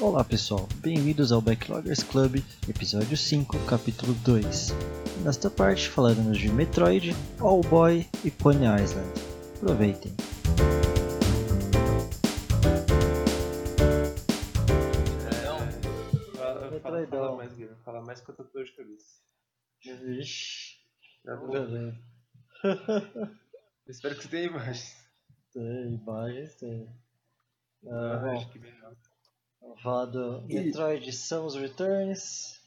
Olá pessoal, bem-vindos ao Backloggers Club, episódio 5, capítulo 2. Nesta parte falaremos de Metroid, All Boy e Pony Island. Aproveitem! Fala, Metroidão. fala mais, Guilherme. Fala mais que eu tô com dor de cabeça. Vixe, Já vou- beleza. Eu espero que você tenha imagens. Tem imagens, tem. Ah, Ah, bom, acho que Metroid Samus Returns,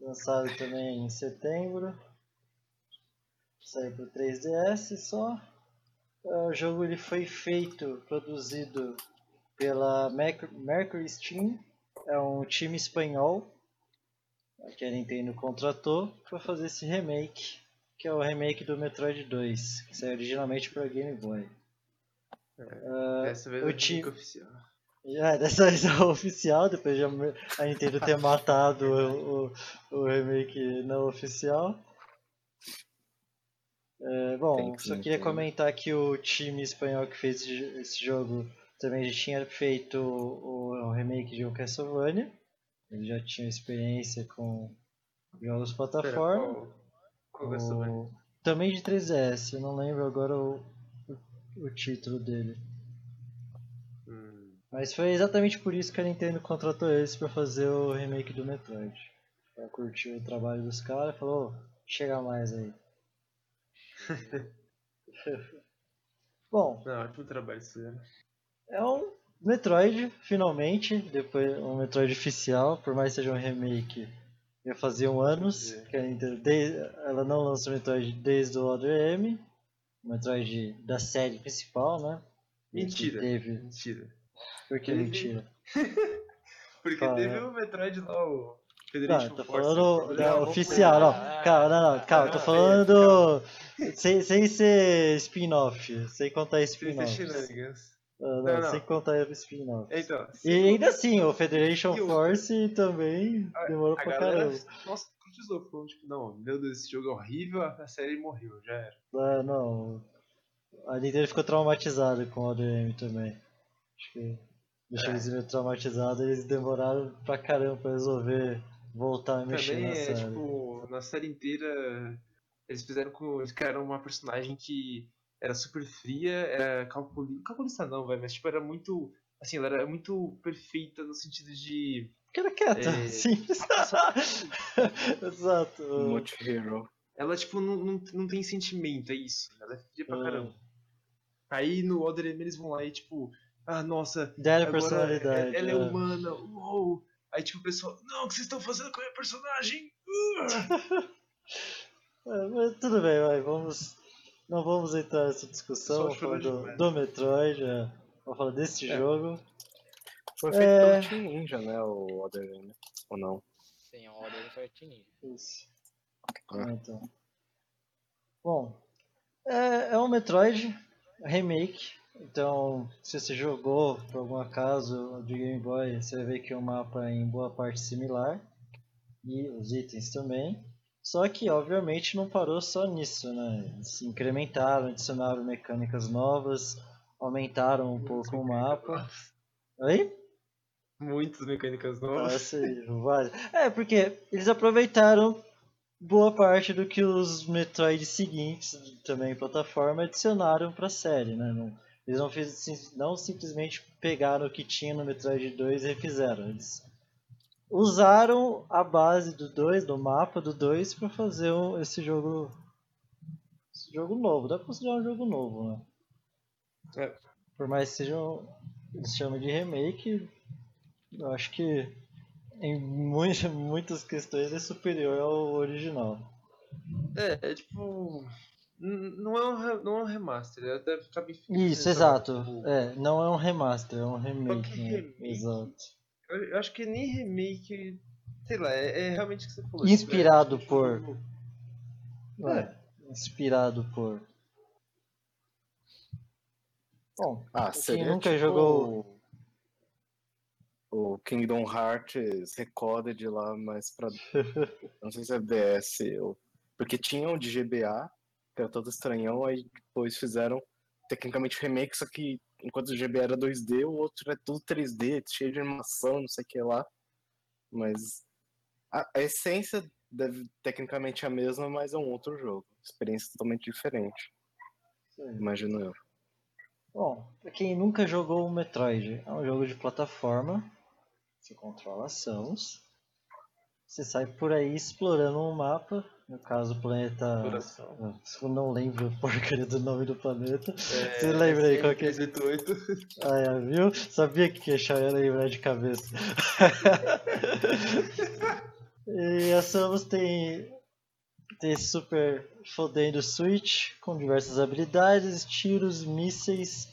lançado também em setembro. Saiu para 3DS só. Ah, O jogo ele foi feito, produzido pela Merc- Mercury Steam, é um time espanhol que a Nintendo contratou para fazer esse remake, que é o remake do Metroid 2, que saiu originalmente para Game Boy. Ah, Dessa vez o é time oficial. Já, dessa vez é oficial, depois de a Nintendo ter matado o, o, o remake não oficial. É, bom, que só queria comentar que o time espanhol que fez esse, jogo também já tinha feito o, o remake de o Castlevania. Ele já tinha experiência com jogos plataforma. qual, qual é a sua O- Também de 3DS, eu não lembro agora o, o, o título dele. Mas foi exatamente por isso que a Nintendo contratou eles pra fazer o remake do Metroid. Ela curtiu o trabalho dos caras e falou, "Ô, chega mais aí. Bom, Não, ótimo trabalho isso, né? é um Metroid, finalmente, depois um Metroid oficial, por mais que seja um remake, já faziam anos É. que a Nintendo, desde, ela não lança o Metroid desde o Other M, o Metroid da série principal, né? Mentira. Teve, Mentira. Por que Teve- mentira? Porque Fala. teve o Metroid lá, o Não, Federation tô Force. falando da Não, oficial, não. Ah, Calma, não, não, calma, tô ah, falando do. Sem, sem ser spin-off, sem contar Sem ser spin-off. shenanigans. Ah, Não, Não, não. sem contar spin-off. Então, E ainda assim, o Federation o- Force também demorou a pra galera, caramba. nossa, cruzou, falou tipo, não, meu Deus, esse jogo é horrível, a série morreu, já era. Ah, não. A Nintendo ficou traumatizada com o ODM também. Acho que deixou É. eles meio traumatizados, eles demoraram pra caramba pra resolver voltar a mexer Também na é, série. tipo, na série inteira, eles fizeram com. Eles criaram uma personagem que era super fria, era calculista. Calculista não, velho, mas tipo, era muito. Assim, ela era muito perfeita no sentido de. Porque era quieta, É. simples. Exato. Multi-Hero. Ela, tipo, não, não, não tem sentimento, é isso. Ela é fria pra Ah. caramba. Aí no Other M eles vão lá e, tipo, ah, nossa, agora personalidade. ela é é. humana, uou! Aí, tipo, o pessoal, não, o que vocês estão fazendo com a minha personagem? É, mas tudo bem, vai, vamos. Não vamos entrar nessa discussão, vamos falar do, do Metroid, é. vamos falar desse É. jogo. Foi feito É. pelo Team Ninja, né? O Other M, Ou não? Sim, a ordem foi a Tini. Isso. Ah. Ah, então. Bom, é, é um Metroid remake. Então, se você jogou por algum acaso de Game Boy, você vai ver que o mapa é em boa parte similar. E os itens também. Só que, obviamente, não parou só nisso, né? Eles incrementaram, adicionaram mecânicas novas, aumentaram um pouco o mapa. Oi? Muitas mecânicas novas. várias. É, porque eles aproveitaram boa parte do que os Metroid seguintes, também em plataforma, adicionaram pra série, né? Não, eles não, fiz, não simplesmente pegaram o que tinha no Metroid 2 e refizeram. Eles usaram a base do 2, do mapa do 2, pra fazer um- esse jogo. Esse jogo novo. Dá pra considerar um jogo novo, né? É. Por mais que seja um, eles chamam de remake, eu acho que em muitas, muitas questões é superior ao original. É, é tipo. Não é um, não é um remaster, é até ficar bem Isso, exato. tipo, É, não é um remaster, é um remake. né? remake- Exato. Eu, eu acho que nem remake. Sei lá, é, é realmente o que você falou. Inspirado tipo, é, por- tipo, É, inspirado por. Bom, Ah, quem seria nunca tipo jogou. O Kingdom Hearts Recorded lá, mas pra. Não sei se é DS ou. Porque tinha um de GBA, que era todo estranhão, aí depois fizeram tecnicamente remake, só que enquanto o GB era 2D, o outro é tudo 3D, cheio de animação, não sei o que lá. Mas a, a essência deve tecnicamente a mesma, mas é um outro jogo. Experiência totalmente diferente, Sim. imagino eu. Bom, pra quem nunca jogou o Metroid, é um jogo de plataforma. Você controla Samus. Você sai por aí explorando um mapa. No caso, o planeta. Coração. Eu não lembro a porcaria do nome do planeta. É, Você lembra aí qual que é? 388. Ah, é, viu? Sabia que ia ia lembrar de cabeça. e a Samus tem, tem esse super fodendo Switch com diversas habilidades, tiros, mísseis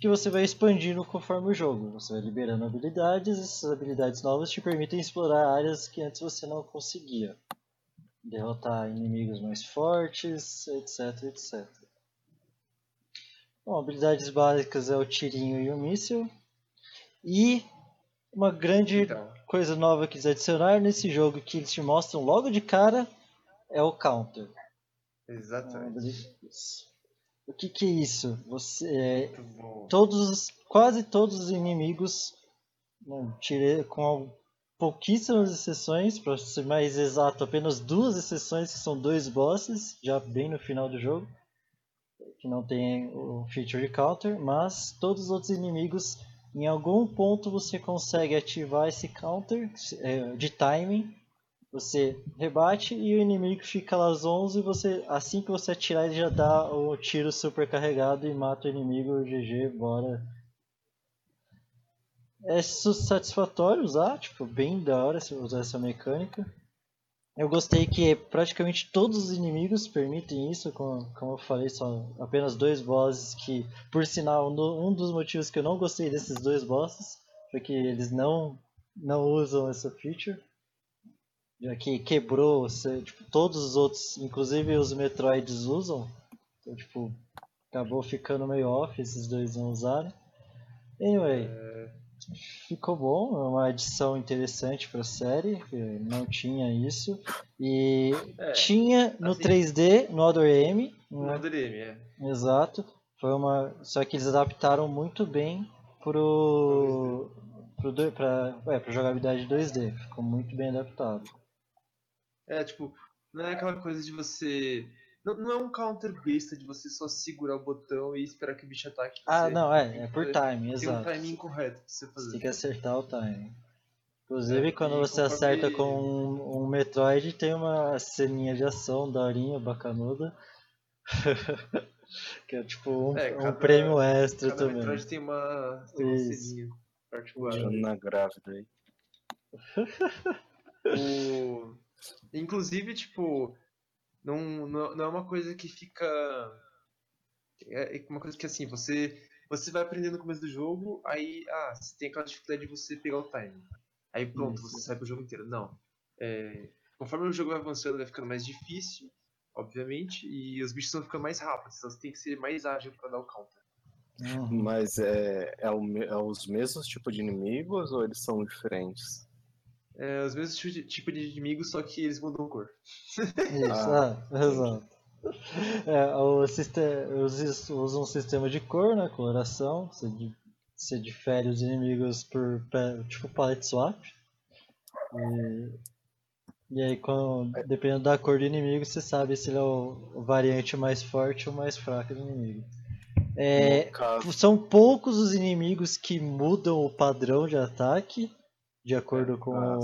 que você vai expandindo conforme o jogo. Você vai liberando habilidades, e essas habilidades novas te permitem explorar áreas que antes você não conseguia. Derrotar inimigos mais fortes, etc, etc. Bom, habilidades básicas é o tirinho e o míssil. E uma grande Então, coisa nova que eles adicionaram nesse jogo que eles te mostram logo de cara é o counter. exatamente. O que, que é isso? Você, é, todos, quase todos os inimigos, não, tirei com pouquíssimas exceções, para ser mais exato, apenas duas exceções que são dois bosses, já bem no final do jogo, que não tem o feature de counter, mas todos os outros inimigos, em algum ponto você consegue ativar esse counter é, de timing. Você rebate e o inimigo fica lá às 11 e você, assim que você atirar ele já dá o tiro super carregado e mata o inimigo, GG, bora. É satisfatório usar, tipo, bem da hora usar essa mecânica. Eu gostei que praticamente todos os inimigos permitem isso, como, como eu falei, são apenas dois bosses que, por sinal, um dos motivos que eu não gostei desses dois bosses foi que eles não, não usam essa feature. Já que quebrou, você- tipo, todos os outros, inclusive os Metroids usam. Então, tipo, acabou ficando meio off esses dois não usarem. Anyway, ficou bom, é uma adição interessante pra série, não tinha isso. E É, tinha no assim- 3D, no Other M, no né? Other M, é. Exato. Foi uma. Só que eles adaptaram muito bem pro. pro do- pra, é, pra jogabilidade 2D. Ficou muito bem adaptado. É, tipo, não é aquela coisa de você. Não, não é um counter besta de você só segurar o botão e esperar que o bicho ataque. Ah, você não, é, é por time, Tem um exato. timing correto pra você Você fazer. tem que acertar o time. Inclusive, É, quando você conforme- acerta com um, um Metroid, tem uma ceninha de ação daorinha, bacanuda. que é tipo um, É, um cada- prêmio extra Cada também. Metroid tem uma, tem uma ceninha particular. Na grávida aí. O... Inclusive, tipo, não, não, é uma coisa que fica. É é uma coisa que assim, você, você vai aprendendo no começo do jogo, aí ah, você tem aquela dificuldade de você pegar o timing. Aí pronto, Isso. você sai pro jogo inteiro. Não. É, conforme o jogo vai avançando, vai ficando mais difícil, obviamente, e os bichos vão ficando mais rápidos, então você tem que ser mais ágil pra dar o counter. Uhum. Mas é, é, o é os mesmos tipos de inimigos ou eles são diferentes? É, os mesmos tipos de, tipo de inimigos, só que eles mudam a cor. Isso, Ah, ah, exato. É, o eles usam um sistema de cor, né? Coloração. Você, você difere os inimigos por tipo palette swap. E, e aí, quando, dependendo da cor do inimigo, você sabe se ele é o, variante mais forte ou mais fraco do inimigo. É, são poucos os inimigos que mudam o padrão de ataque de acordo com Ah,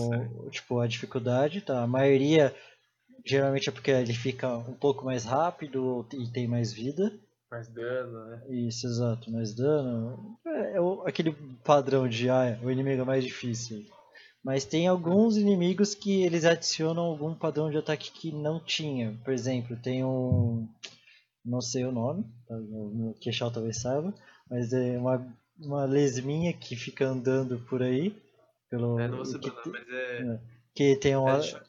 tipo a dificuldade, tá? A maioria geralmente é porque ele fica um pouco mais rápido e tem mais vida. Mais dano, né? Isso, exato, mais dano. É, é aquele padrão de ah, o inimigo é mais difícil. Mas tem alguns inimigos que eles adicionam algum padrão de ataque que não tinha. Por exemplo, tem um. Não sei o nome, tá? o Queixal talvez saiba, mas é uma, uma lesminha que fica andando por aí. Pelo, É, não vou que, saber, te- mas é. que tem um. Headshot.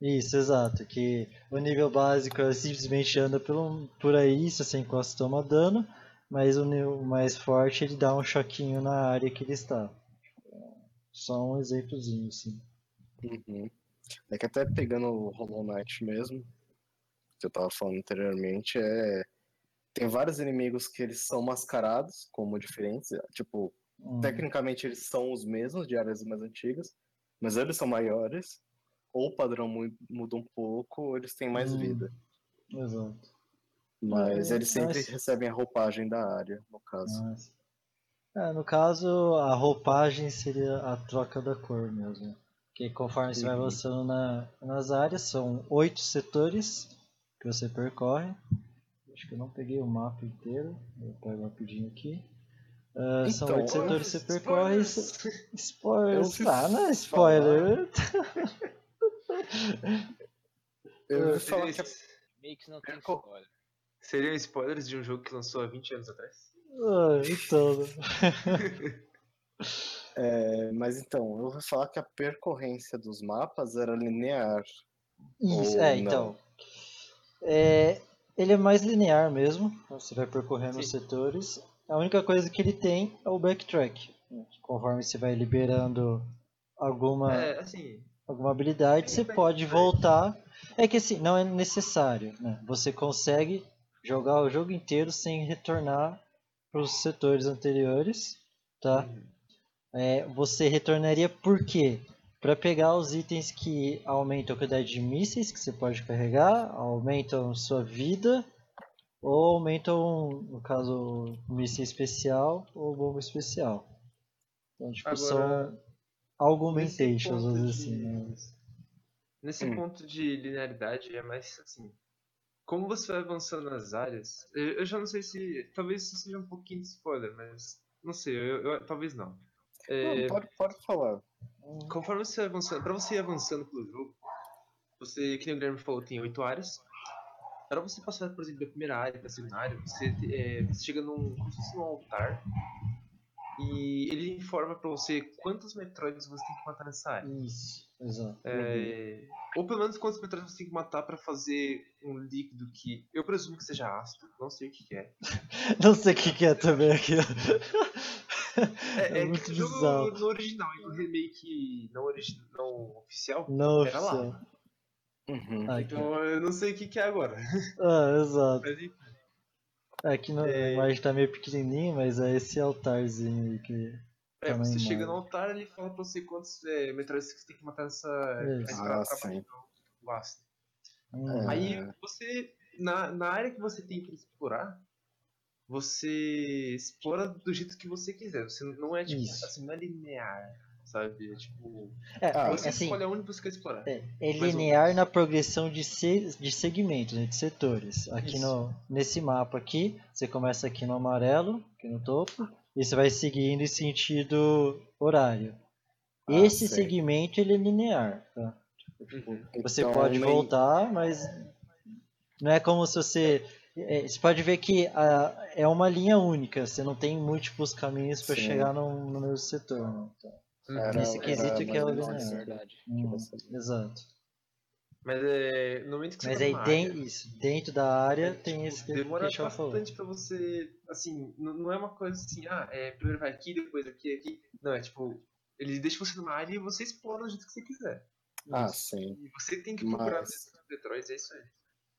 Isso, exato. Que o nível básico é simplesmente anda pelo, por aí, se você encosta toma dano, mas o nível mais forte ele dá um choquinho na área que ele está. Só um exemplozinho, assim. Uhum. É que até pegando o Hollow Knight mesmo, que eu tava falando anteriormente, é. tem vários inimigos que eles são mascarados como diferentes. Tipo, Hum, tecnicamente eles são os mesmos de áreas mais antigas, mas eles são maiores, ou o padrão mu- muda um pouco, ou eles têm mais Hum. vida. Exato. Mas É, eles sempre mas- recebem a roupagem da área, no caso. Mas... É, no caso, a roupagem seria a troca da cor mesmo. Que conforme você vai Uhum. avançando na, nas áreas, são oito setores que você percorre. Acho que eu não peguei o mapa inteiro. Eu pego rapidinho aqui. São Então, oito setores que você percorre. Spoilers! Ah, não é spoiler. Eu ouvi É, falar que a Meio que não tem Perco- spoiler. Seriam spoilers de um jogo que lançou há 20 anos atrás? Ah, então. né? É, mas então, eu ouvi falar que a percorrência dos mapas era linear. Isso, Ou é, não? então. É, ele é mais linear mesmo. Você vai percorrendo os Sim. setores. A única coisa que ele tem é o backtrack. né? Conforme você vai liberando alguma, É, assim, alguma habilidade, você pode voltar. É que assim, não é necessário. Né? Você consegue jogar o jogo inteiro sem retornar para os setores anteriores. Tá? É, você retornaria por quê? Para pegar os itens que aumentam a quantidade de mísseis que você pode carregar, aumentam sua vida, ou aumentam, no caso, míssil especial ou bomba especial. Então, tipo, Agora, são augmentations, ponto vamos dizer de- assim. né? nesse Hum. ponto de linearidade é mais assim. Como você vai avançando nas áreas, eu já não sei se. Talvez isso seja um pouquinho de spoiler, mas. Não sei, eu, eu- talvez não. É, Não, pode, pode falar. Conforme você vai avançando, pra você ir avançando pelo jogo, você, que nem o Guilherme falou, tem oito áreas. Para você passar, por exemplo, da primeira área pra segunda área, você, é, você chega num, como se fosse num altar e ele informa pra você quantos Metroids você tem que matar nessa área. Isso, exato. É, Ou pelo menos quantos Metroids você tem que matar pra fazer um líquido que eu presumo que seja ácido, não sei o que, que é. Não sei o que, que é também aquilo. É, É é muito bizarro. no original e no remake não, origi não oficial, Não era lá. Uhum. Ah, aqui. Então eu não sei o que, que é agora. Ah, exato. Aqui no, É. a imagem tá meio pequenininho, mas é esse altarzinho aí que. É, Também você chega no altar ele fala pra você quantos é, Metroids que você tem que matar nessa. Pra- Ah, sim. ácido. Hum, Aí É. você. Na, na área que você tem que explorar, você explora do jeito que você quiser. Você não é tipo, Isso. assim, não é linear, sabe? É tipo. É, Você assim, escolhe aonde você quer explorar. é, é linear na progressão de, se, de segmentos, né, de setores. Aqui Isso. no, nesse mapa aqui, você começa aqui no amarelo, aqui no topo, e você vai seguindo em sentido horário. Ah, Esse sei. segmento ele é linear, tá? Uhum. Você Então, pode voltar, mas não é como se você. é, Você pode ver que a- é uma linha única, você não tem múltiplos caminhos para chegar no, no mesmo setor. né? Então, Era- Nesse quesito que é o ou menos linear. isso. verdade. hum, você- exato. Mas é. No momento que você Mas tá aí área, isso, dentro da área é, tem tipo, esse que, que Demora falou. bastante pra você. Assim, não é uma coisa assim, ah, é, primeiro vai aqui, depois aqui, aqui. Não, é tipo. Ele deixa você numa área e você explora do jeito que você quiser. Ah, Isso. sim. E você tem que procurar Mas- Detroit, é isso aí.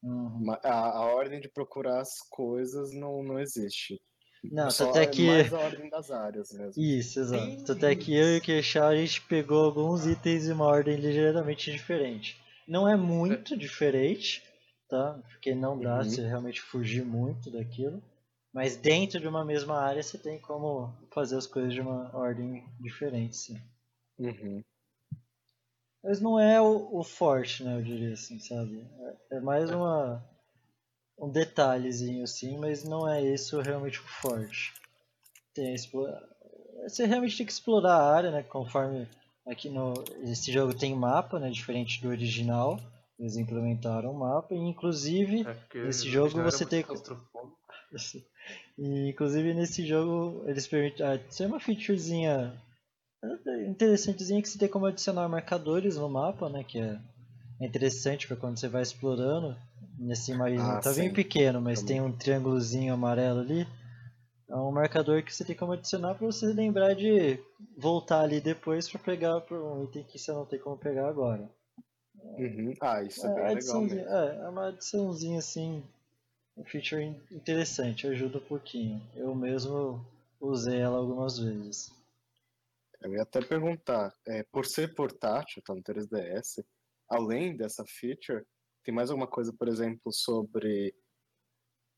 Uhum. A, a ordem de procurar as coisas não, não existe. Não, Só tanto é que. mais a ordem das áreas mesmo. Isso, exato. Sim. Tanto é que eu e o Queixal a gente pegou alguns itens em uma ordem ligeiramente diferente. Não é muito diferente, tá? Porque não dá Uhum. se realmente fugir muito daquilo. Mas dentro de uma mesma área você tem como fazer as coisas de uma ordem diferente, sim. Uhum. Mas não é o, o forte, né? Eu diria assim, sabe? É, é mais uma um detalhezinho assim, mas não é isso realmente o forte. Tem explorar. Você realmente tem que explorar a área, né? Conforme aqui no esse jogo tem mapa, né? Diferente do original. Eles implementaram o mapa e inclusive É, o jogo você tem-. E, inclusive nesse jogo eles permitem. Ah, tem uma featurezinha interessantezinha que você tem como adicionar marcadores no mapa, né? Que é interessante para quando você vai explorando. Nessa imagem Ah, tá bem sim. pequeno, mas Também. tem um triângulozinho amarelo ali. É um marcador que você tem como adicionar para você lembrar de voltar ali depois para pegar um item que você não tem como pegar agora. Uhum. Ah, isso é, É, bem legal mesmo. é, é uma adiçãozinha assim um feature in- interessante, ajuda um pouquinho. Eu mesmo usei ela algumas vezes. Eu ia até perguntar, é, por ser portátil, tá no 3DS, além dessa feature, tem mais alguma coisa, por exemplo, sobre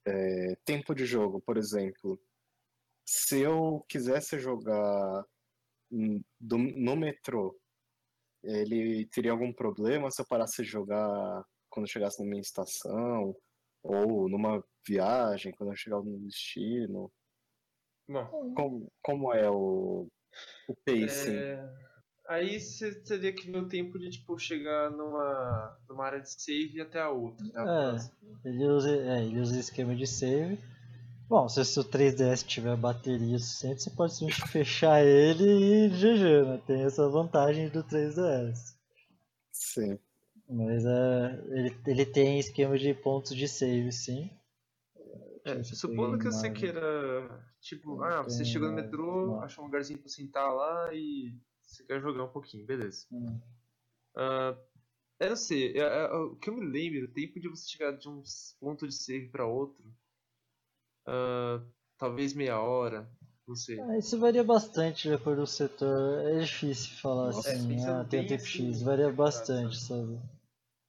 é, tempo de jogo, por exemplo. Se eu quisesse jogar do- no metrô, ele teria algum problema se eu parasse de jogar quando eu chegasse na minha estação? Ou numa viagem, quando eu chegar no destino? Bom, Como, como é o, o pacing? é, aí você teria que ver o tempo de tipo, chegar numa, numa área de save até a outra. a É. Ele usa, é, ele usa esquema de save. Bom, se o seu 3DS tiver bateria suficiente, você pode simplesmente fechar ele e GG, né? Tem essa vantagem do 3DS. Sim. Mas é, ele, ele tem esquema de pontos de save, sim. É, supondo que você queira, tipo, ah, você chegou no metrô, achou um lugarzinho pra sentar lá e você quer jogar um pouquinho, beleza. Hum. Ah, eu não sei, é- é- o que eu me lembro, o tempo de você chegar de um ponto de save pra outro, ah, talvez meia hora, não sei. Ah, isso varia bastante de acordo com o setor. É difícil falar Nossa, assim, ah, tem um tempo assim, X. Varia bastante, sabe?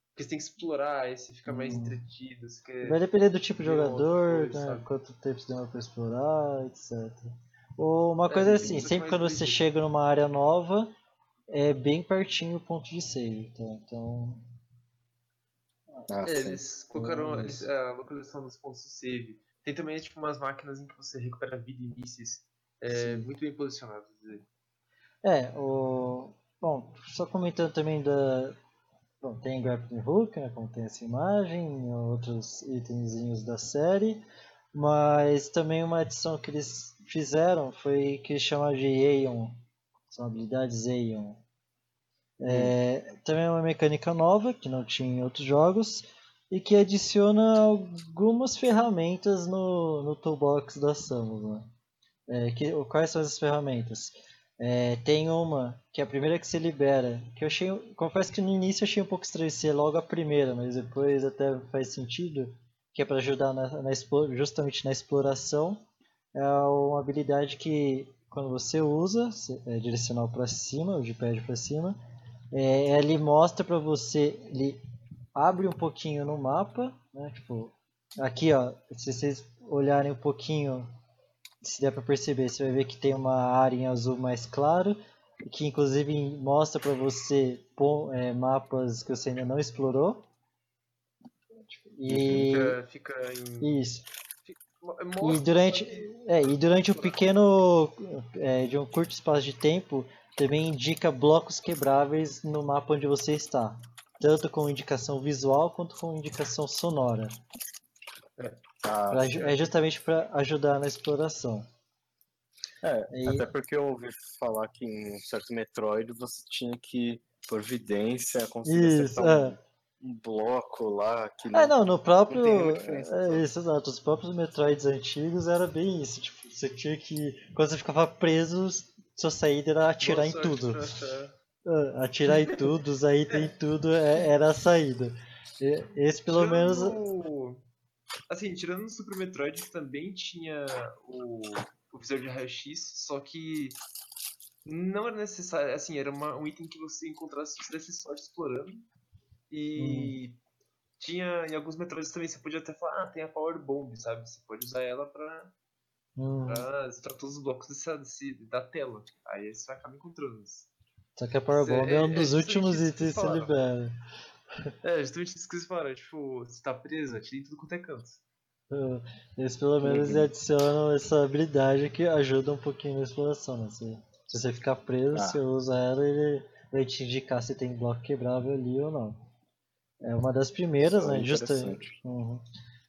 Porque você tem que explorar, aí você fica mais Hum. entretido, você quer... Vai depender do tipo de jogador, coisa, né, quanto tempo você demora pra explorar, etc. Ou Uma É, coisa é assim, sempre quando você chega numa área nova, é bem pertinho o ponto de save, tá? Então, Ah, É, eles colocaram Então, eles- a localização dos pontos de save. Tem também tipo umas máquinas em que você recupera vida e mísseis. É, muito bem posicionado. quer dizer. é, o... Bom, só comentando também da... Bom, tem Grappling Hook, né, como tem essa imagem, outros itenzinhos da série, mas também uma adição que eles fizeram foi que eles chamam de Aeon, são habilidades Aeon. É, também é uma mecânica nova que não tinha em outros jogos e que adiciona algumas ferramentas no, no toolbox da Samus. Né? É, que, quais são essas ferramentas? É, tem uma que é a primeira que se libera, que eu achei, confesso que no início eu achei um pouco estranho ser logo a primeira, mas depois até faz sentido, que é para ajudar na, na justamente na exploração. É uma habilidade que quando você usa, é direcional para cima, o de pad para cima, é, ele mostra para você, ele abre um pouquinho no mapa, né? Tipo, aqui ó, se vocês olharem um pouquinho, se der para perceber, você vai ver que tem uma área em azul mais claro, que inclusive mostra para você é, mapas que você ainda não explorou. E Fica, fica em. isso. Mostra, E durante, é, e durante um pequeno, é, de um curto espaço de tempo, também indica blocos quebráveis no mapa onde você está, tanto com indicação visual quanto com indicação sonora. Ah, Pra ju- é justamente para ajudar na exploração. É, E- até porque eu ouvi falar que em um certo Metroid você tinha que, por vidência, conseguir Isso, acertar é. Um, bloco lá que É, não, no próprio. Não É isso, exato. Os próprios Metroids antigos era bem isso. Tipo, você tinha que. Quando você ficava preso, sua saída era atirar boa em sorte tudo. Ah, Atirar em tudo, item em tudo é- era a saída. E- Esse pelo menos. Tirando- Assim, tirando no Super Metroid que também tinha o, o visor de raio-x, só que não era necessário, assim, era uma- um item que você encontrasse se você desse sorte explorando. E tinha, em alguns Metroids também você podia até falar, ah, tem a Power Bomb, sabe? Você pode usar ela pra, Hum, pra extrair todos os blocos desse- da tela. Aí você acaba encontrando isso. só que a Power Bomb é, é- um é dos justamente últimos itens que você falaram. libera. É, justamente isso que você fala, tipo, você tá preso, atira em tudo quanto é canto. Ah, Eles pelo menos Uhum. adicionam essa habilidade que ajuda um pouquinho na exploração. Né? Se, se você ficar preso, Ah. você usa ela ele vai te indicar se tem bloco quebrável ali ou não. É uma das primeiras, Isso né? Justa... interessante. Uhum.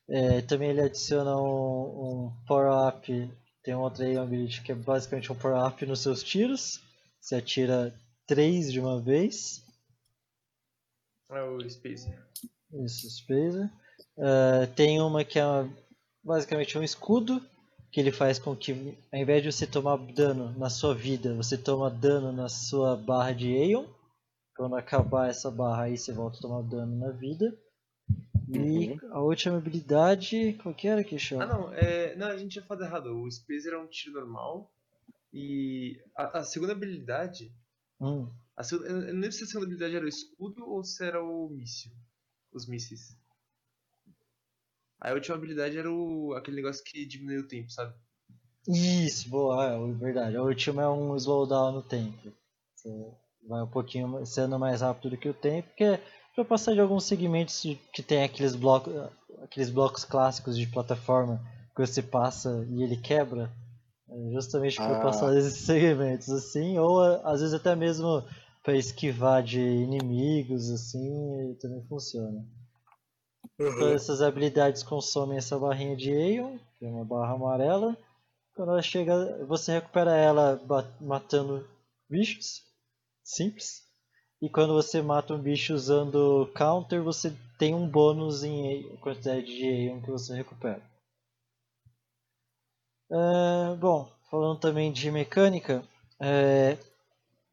É, também ele adiciona um, um power-up, tem um outro aí, um ability que é basicamente um power-up nos seus tiros. Você atira 3 de uma vez. É o Spacer. Isso, Spacer. Ah, tem uma que é uma- basicamente um escudo, que ele faz com que, ao invés de você tomar dano na sua vida, você toma dano na sua barra de Aeon. Quando acabar essa barra aí, você volta a tomar dano na vida. E Uhum. a última habilidade, qual que era que show? Ah, não, é, não, a gente tinha falado errado. O Spacer é um tiro normal. E a, a segunda habilidade. Hum, A segunda, eu não lembro se a segunda habilidade era o escudo ou se era o míssil. Os mísseis. Aí a última habilidade era o, aquele negócio que diminui o tempo, sabe? Isso, boa, é verdade. A última é um slowdown no tempo. Você vai um pouquinho sendo mais rápido do que o tempo, que é pra passar de alguns segmentos que tem aqueles blocos, aqueles blocos clássicos de plataforma que você passa e ele quebra. É justamente para Ah. passar desses segmentos assim, ou às vezes até mesmo para esquivar de inimigos assim, também funciona. Todas essas habilidades consomem essa barrinha de Aeon, que é uma barra amarela. Quando ela chega, você recupera ela matando bichos. Simples. E quando você mata um bicho usando counter, você tem um bônus em quantidade de Aeon que você recupera. É, bom, falando também de mecânica, é,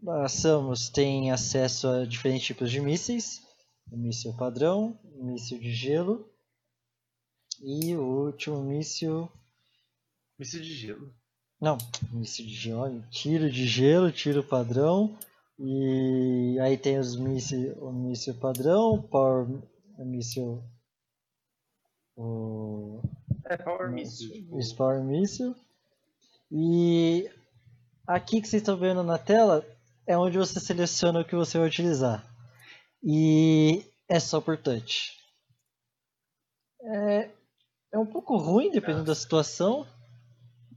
a Samus tem acesso a diferentes tipos de mísseis. O míssil padrão, o míssil de gelo e o último míssil Míssil de gelo. não, míssil de gelo, tiro de gelo, tiro padrão. E aí tem os míssil, o míssil padrão, power o míssil o É, Power Míssil. Tipo, Power Missile. E aqui que vocês estão vendo na tela é onde você seleciona o que você vai utilizar. E é só por touch. É, é um pouco ruim dependendo da situação.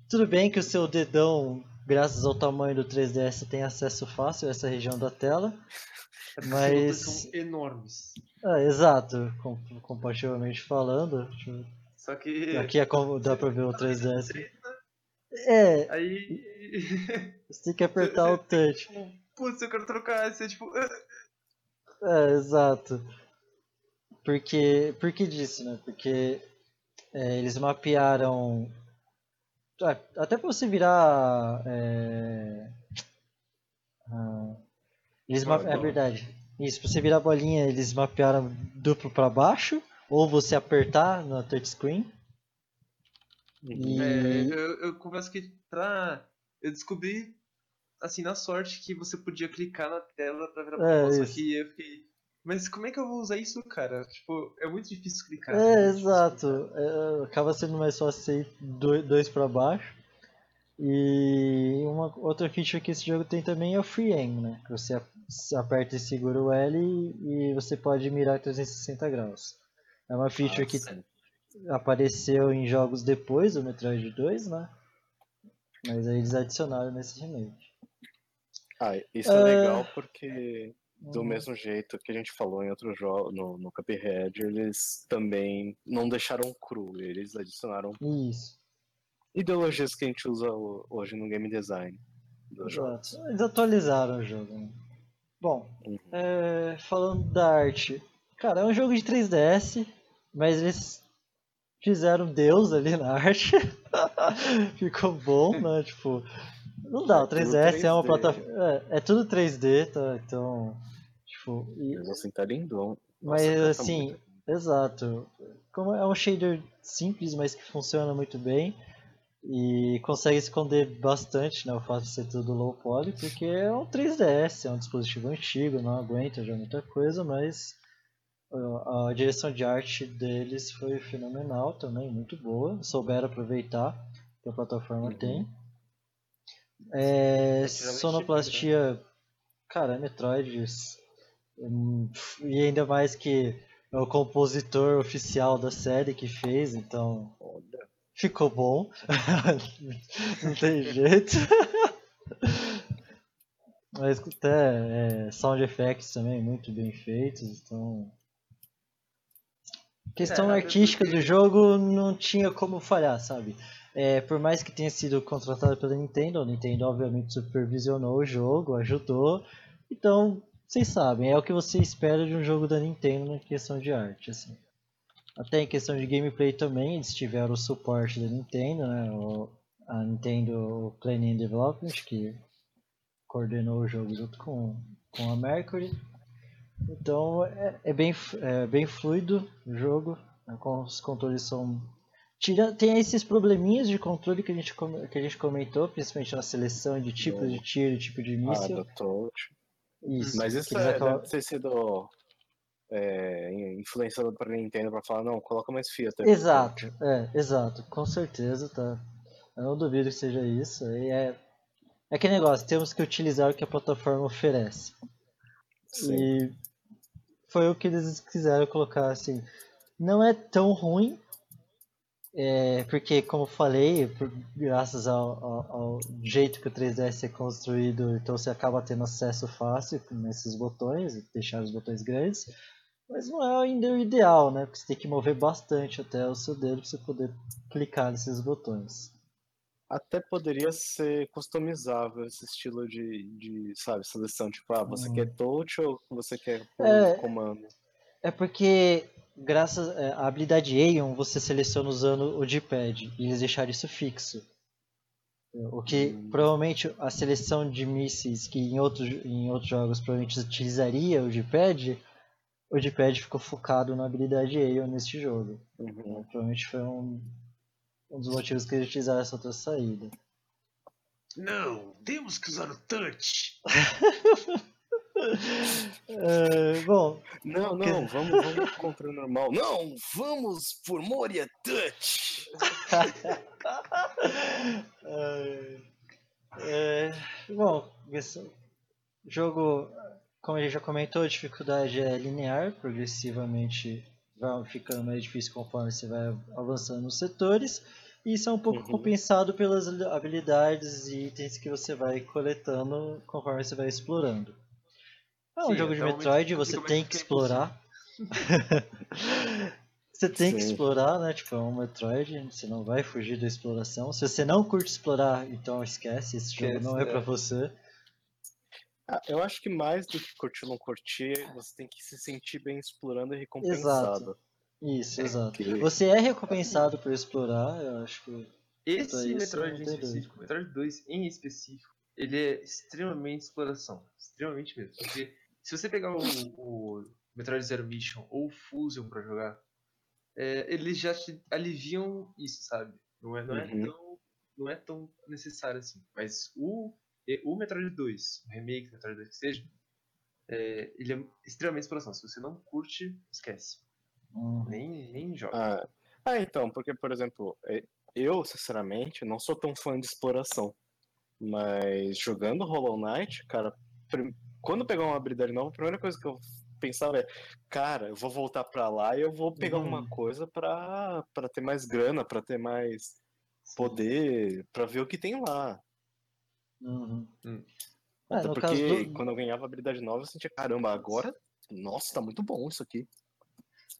Tudo bem que o seu dedão, graças ao tamanho do 3DS, tem acesso fácil a essa região da tela. é mas- são enormes. Ah, exato, com- comparativamente falando. Só que. Aqui é como dá pra ver o 3DS. É, Aí. você tem que apertar o touch. Putz, eu quero trocar. Você tipo. "Ah". É, exato. Porque, por que disso, né? Porque é, eles mapearam. Ah, Até pra você virar. É, ah, eles ma... É verdade. Isso, pra você virar a bolinha, eles mapearam duplo pra baixo. Ou você apertar no touchscreen. E... É, eu, eu confesso que pra. Eu descobri, assim, na sorte, que você podia clicar na tela pra virar É, pra Só que eu fiquei. Mas como é que eu vou usar isso, cara? Tipo, é muito difícil clicar. É, difícil exato. É, acaba sendo mais fácil do- dois para baixo. E uma outra feature que esse jogo tem também é o Free Aim, né? Que você aperta e segura o L e você pode mirar 360 graus. É uma feature que sim. apareceu em jogos depois do Metroid 2, né? Mas aí eles adicionaram nesse remake. Ah, isso É. é legal porque, do Uhum. mesmo jeito que a gente falou em outros jogos, no, no Cuphead, eles também não deixaram cru, eles adicionaram Isso. ideologias que a gente usa ho- hoje no game design. Exato. Eles atualizaram o jogo. Né? Bom, Uhum. é, falando da arte, cara, é um jogo de 3DS, mas eles fizeram Deus ali na arte. Ficou bom, né? Tipo, não dá, É o tudo 3DS é uma 3D. plataforma. É, é tudo 3D, tá? Então. Tipo, e- Mas assim, tá lindão. mas Nossa, tá assim, muito- exato. Como é um shader simples, mas que funciona muito bem. E consegue esconder bastante né, o fato de ser tudo low poly, porque é um 3DS, é um dispositivo antigo, não aguenta já muita coisa, mas a direção de arte deles foi fenomenal também, muito boa. Souberam aproveitar que a plataforma Uhum. tem. É, Tirando sonoplastia, cara, é Metroid. hum, E ainda mais que é o compositor oficial da série que fez, então Olha, ficou bom. Não tem jeito. Mas até é, sound effects também muito bem feitos, então. Questão É, artística do jogo não tinha como falhar, sabe? É, por mais que tenha sido contratado pela Nintendo, a Nintendo obviamente supervisionou o jogo, ajudou. Então, vocês sabem, é o que você espera de um jogo da Nintendo na questão de arte, assim. Até em questão de gameplay também, eles tiveram o suporte da Nintendo, né? O, a Nintendo Planning Development, que coordenou o jogo junto com, com a Mercury. Então é, é bem, é bem fluido o jogo. né, os controles são. Tira, tem esses probleminhas de controle que a, gente, que a gente comentou, principalmente na seleção de tipos de tiro, tipo de Ah, míssil. do touch. Isso. Mas isso que é, deve ter sido é, influenciado pra Nintendo pra falar, não, coloca mais Fiat. Exato, é, exato, com certeza, tá. Eu não duvido que seja isso. E é, é aquele negócio, temos que utilizar o que a plataforma oferece. Sim. E foi o que eles quiseram colocar assim. Não é tão ruim, é, porque como eu falei, por- graças ao, ao- ao jeito que o 3DS é construído, então você acaba tendo acesso fácil nesses botões, deixar os botões grandes. Mas não é ainda o ideal, né? Porque você tem que mover bastante até o seu dedo para você poder clicar nesses botões. Até poderia ser customizável esse estilo de, de sabe, seleção. Tipo, ah, você Hum. quer touch ou você quer É. comando? É porque, graças é, à habilidade Aeon, você seleciona usando o D-pad e eles deixaram isso fixo. O que Hum. provavelmente a seleção de mísseis que em outros, em outros jogos provavelmente utilizaria o D-pad, o D-pad ficou focado na habilidade Aeon neste jogo. Uhum. Provavelmente foi um, um dos motivos que eles utilizaram essa outra saída. Não, temos que usar o touch. É, bom, Não, não, vamos, vamos com controle normal. Não, vamos por Moria Touch! É, é, bom, esse jogo, como a gente já comentou, a dificuldade é linear, progressivamente vai ficando mais difícil conforme você vai avançando nos setores. E isso é um pouco Uhum. compensado pelas habilidades e itens que você vai coletando conforme você vai explorando. É um Sim, jogo de até o momento Metroid, que você tem que explorar. você tem que Sim. explorar, né? Tipo, é um Metroid, você não vai fugir da exploração. Se você não curte explorar, então esquece, esse jogo Esquece, não é é. pra você. Ah, eu acho que mais do que curtir ou não curtir, você tem que se sentir bem explorando e recompensado. Isso, É, exato. que- Você é recompensado por explorar, eu acho que. Esse isso, Metroid em específico, Metroid 2 em específico, ele é extremamente exploração. Extremamente mesmo. Porque se você pegar o, o Metroid Zero Mission ou o Fusion pra jogar, é, eles já te aliviam isso, sabe? Não é, não é, Uhum. tão, não é tão necessário assim. Mas o, o Metroid 2, o remake do Metroid 2 que seja, é, ele é extremamente exploração. Se você não curte, esquece. Hum, Nem, nem joga. Ah, ah, então, porque, por exemplo, é, eu, sinceramente, não sou tão fã de exploração. Mas jogando Hollow Knight, cara, quando pegar uma habilidade nova, a primeira coisa que eu pensava é, cara, eu vou voltar pra lá e eu vou pegar Uhum. alguma coisa pra, pra ter mais grana, pra ter mais poder, pra ver o que tem lá. uhum. Hum. É, Até no porque caso do, quando eu ganhava habilidade nova, eu sentia, caramba, agora, nossa, tá muito bom isso aqui.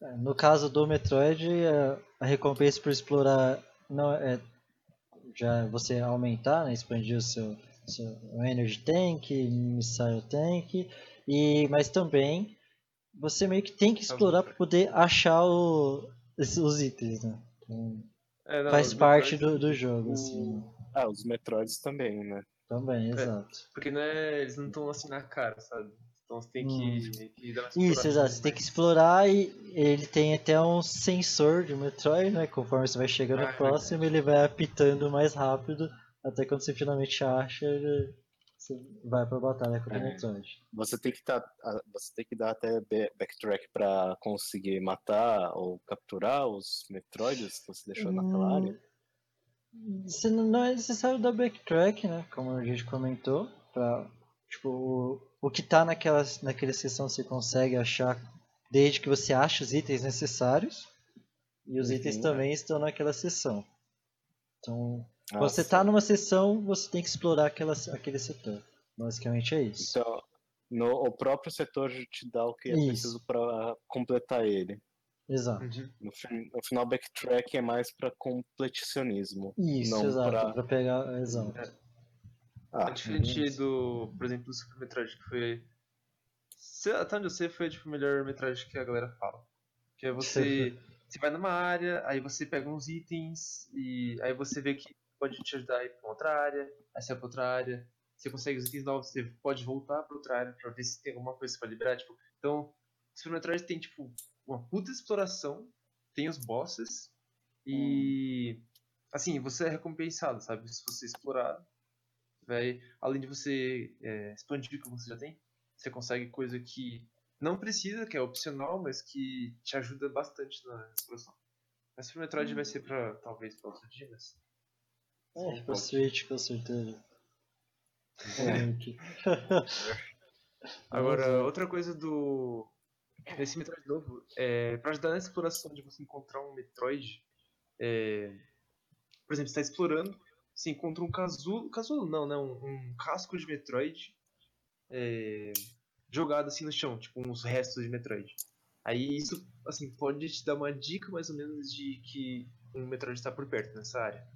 É, No caso do Metroid, a- a recompensa por explorar não é já você aumentar, né, expandir o seu, seu Energy Tank, Missile Tank, e mas também você meio que tem que explorar para poder achar o- os, os itens, né? Então, É, não, faz o parte Metroid, do, do jogo, o- assim. né? Ah, os Metroids também, né? Também, exato. Porque não é, eles não estão assim na cara, sabe? Então você tem que, Hum. que dar uma Isso, exato. Você tem que mais. explorar e ele tem até um sensor de Metroid, né? Conforme você vai chegando Ah, próximo, ele vai apitando mais rápido, até quando você finalmente acha, você vai pra batalha o É. Metroid. Você tem que tá, você tem que dar até backtrack pra conseguir matar ou capturar os Metroids que você deixou naquela Hum, área. Você não é necessário dar backtrack, né? Como a gente comentou. Pra, tipo, o, o que tá naquela, naquela seção você consegue achar desde que você acha os itens necessários. E os itens Uhum. também estão naquela seção. Então, Ah, você sim. tá numa seção, você tem que explorar aquela, aquele setor. Basicamente é isso. Então, no, o próprio setor já te dá o que é Isso. preciso pra completar ele. Exato. Uhum. No, no final, backtrack é mais pra completicionismo. Isso, não exato. pra- Pra pegar. Exato. Ah, É diferente do, por exemplo, do Super Metroid, que foi. se- Até onde eu sei, foi tipo, o melhor Metroid que a galera fala. Que é você. você vai numa área, aí você pega uns itens, e aí você vê que pode te ajudar a ir pra outra área, aí você vai pra outra área. você consegue os itens novos, você pode voltar pra outra área pra ver se tem alguma coisa pra liberar. Tipo, então, Super Metroid tem, tipo, uma puta exploração, tem os bosses, e. Assim, você é recompensado, sabe? Se você explorar, vai, além de você é, expandir o que você já tem, você consegue coisa que não precisa, que é opcional, mas que te ajuda bastante na exploração. Mas Super Metroid vai ser pra, talvez, pra outro dia, mas... É, pra Switch, com certeza. Agora, outra coisa do. Nesse Metroid novo, é, pra ajudar na exploração de você encontrar um Metroid, é, por exemplo, você tá explorando, você encontra um casulo. Casulo não, né? Um, um casco de Metroid é, jogado assim no chão, tipo uns restos de Metroid. Aí isso, assim, pode te dar uma dica mais ou menos de que um Metroid está por perto nessa área.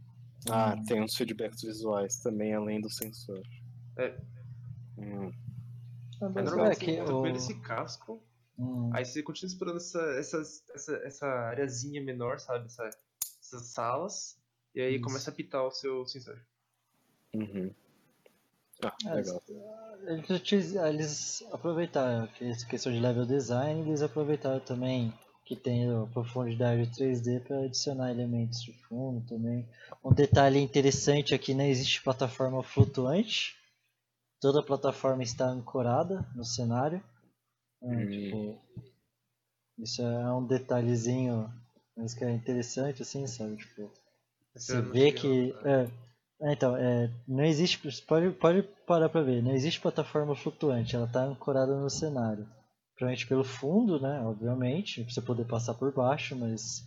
Ah, tem uns feedbacks visuais também, além do sensor. É. Hum. Ah, Aí mas é você que ele esse casco, Hum, aí você continua explorando essa, essa, essa, essa areazinha menor, sabe? Essa, essas salas, e aí Isso. começa a pitar o seu sensor. Uhum. Ah, É, legal. Eles, utiz- eles aproveitaram que essa questão de level design, eles aproveitaram também que tem a profundidade 3D para adicionar elementos de fundo também. Um detalhe interessante aqui, não existe plataforma flutuante. Toda a plataforma está ancorada no cenário. É, Hum. tipo, isso é um detalhezinho, mas que é interessante assim, sabe? Tipo, você não vê que. notar. É, é, então, é, não existe. Pode, pode parar pra ver, não existe plataforma flutuante, ela tá ancorada no cenário. Provavelmente pelo fundo, né? Obviamente, pra você poder passar por baixo, mas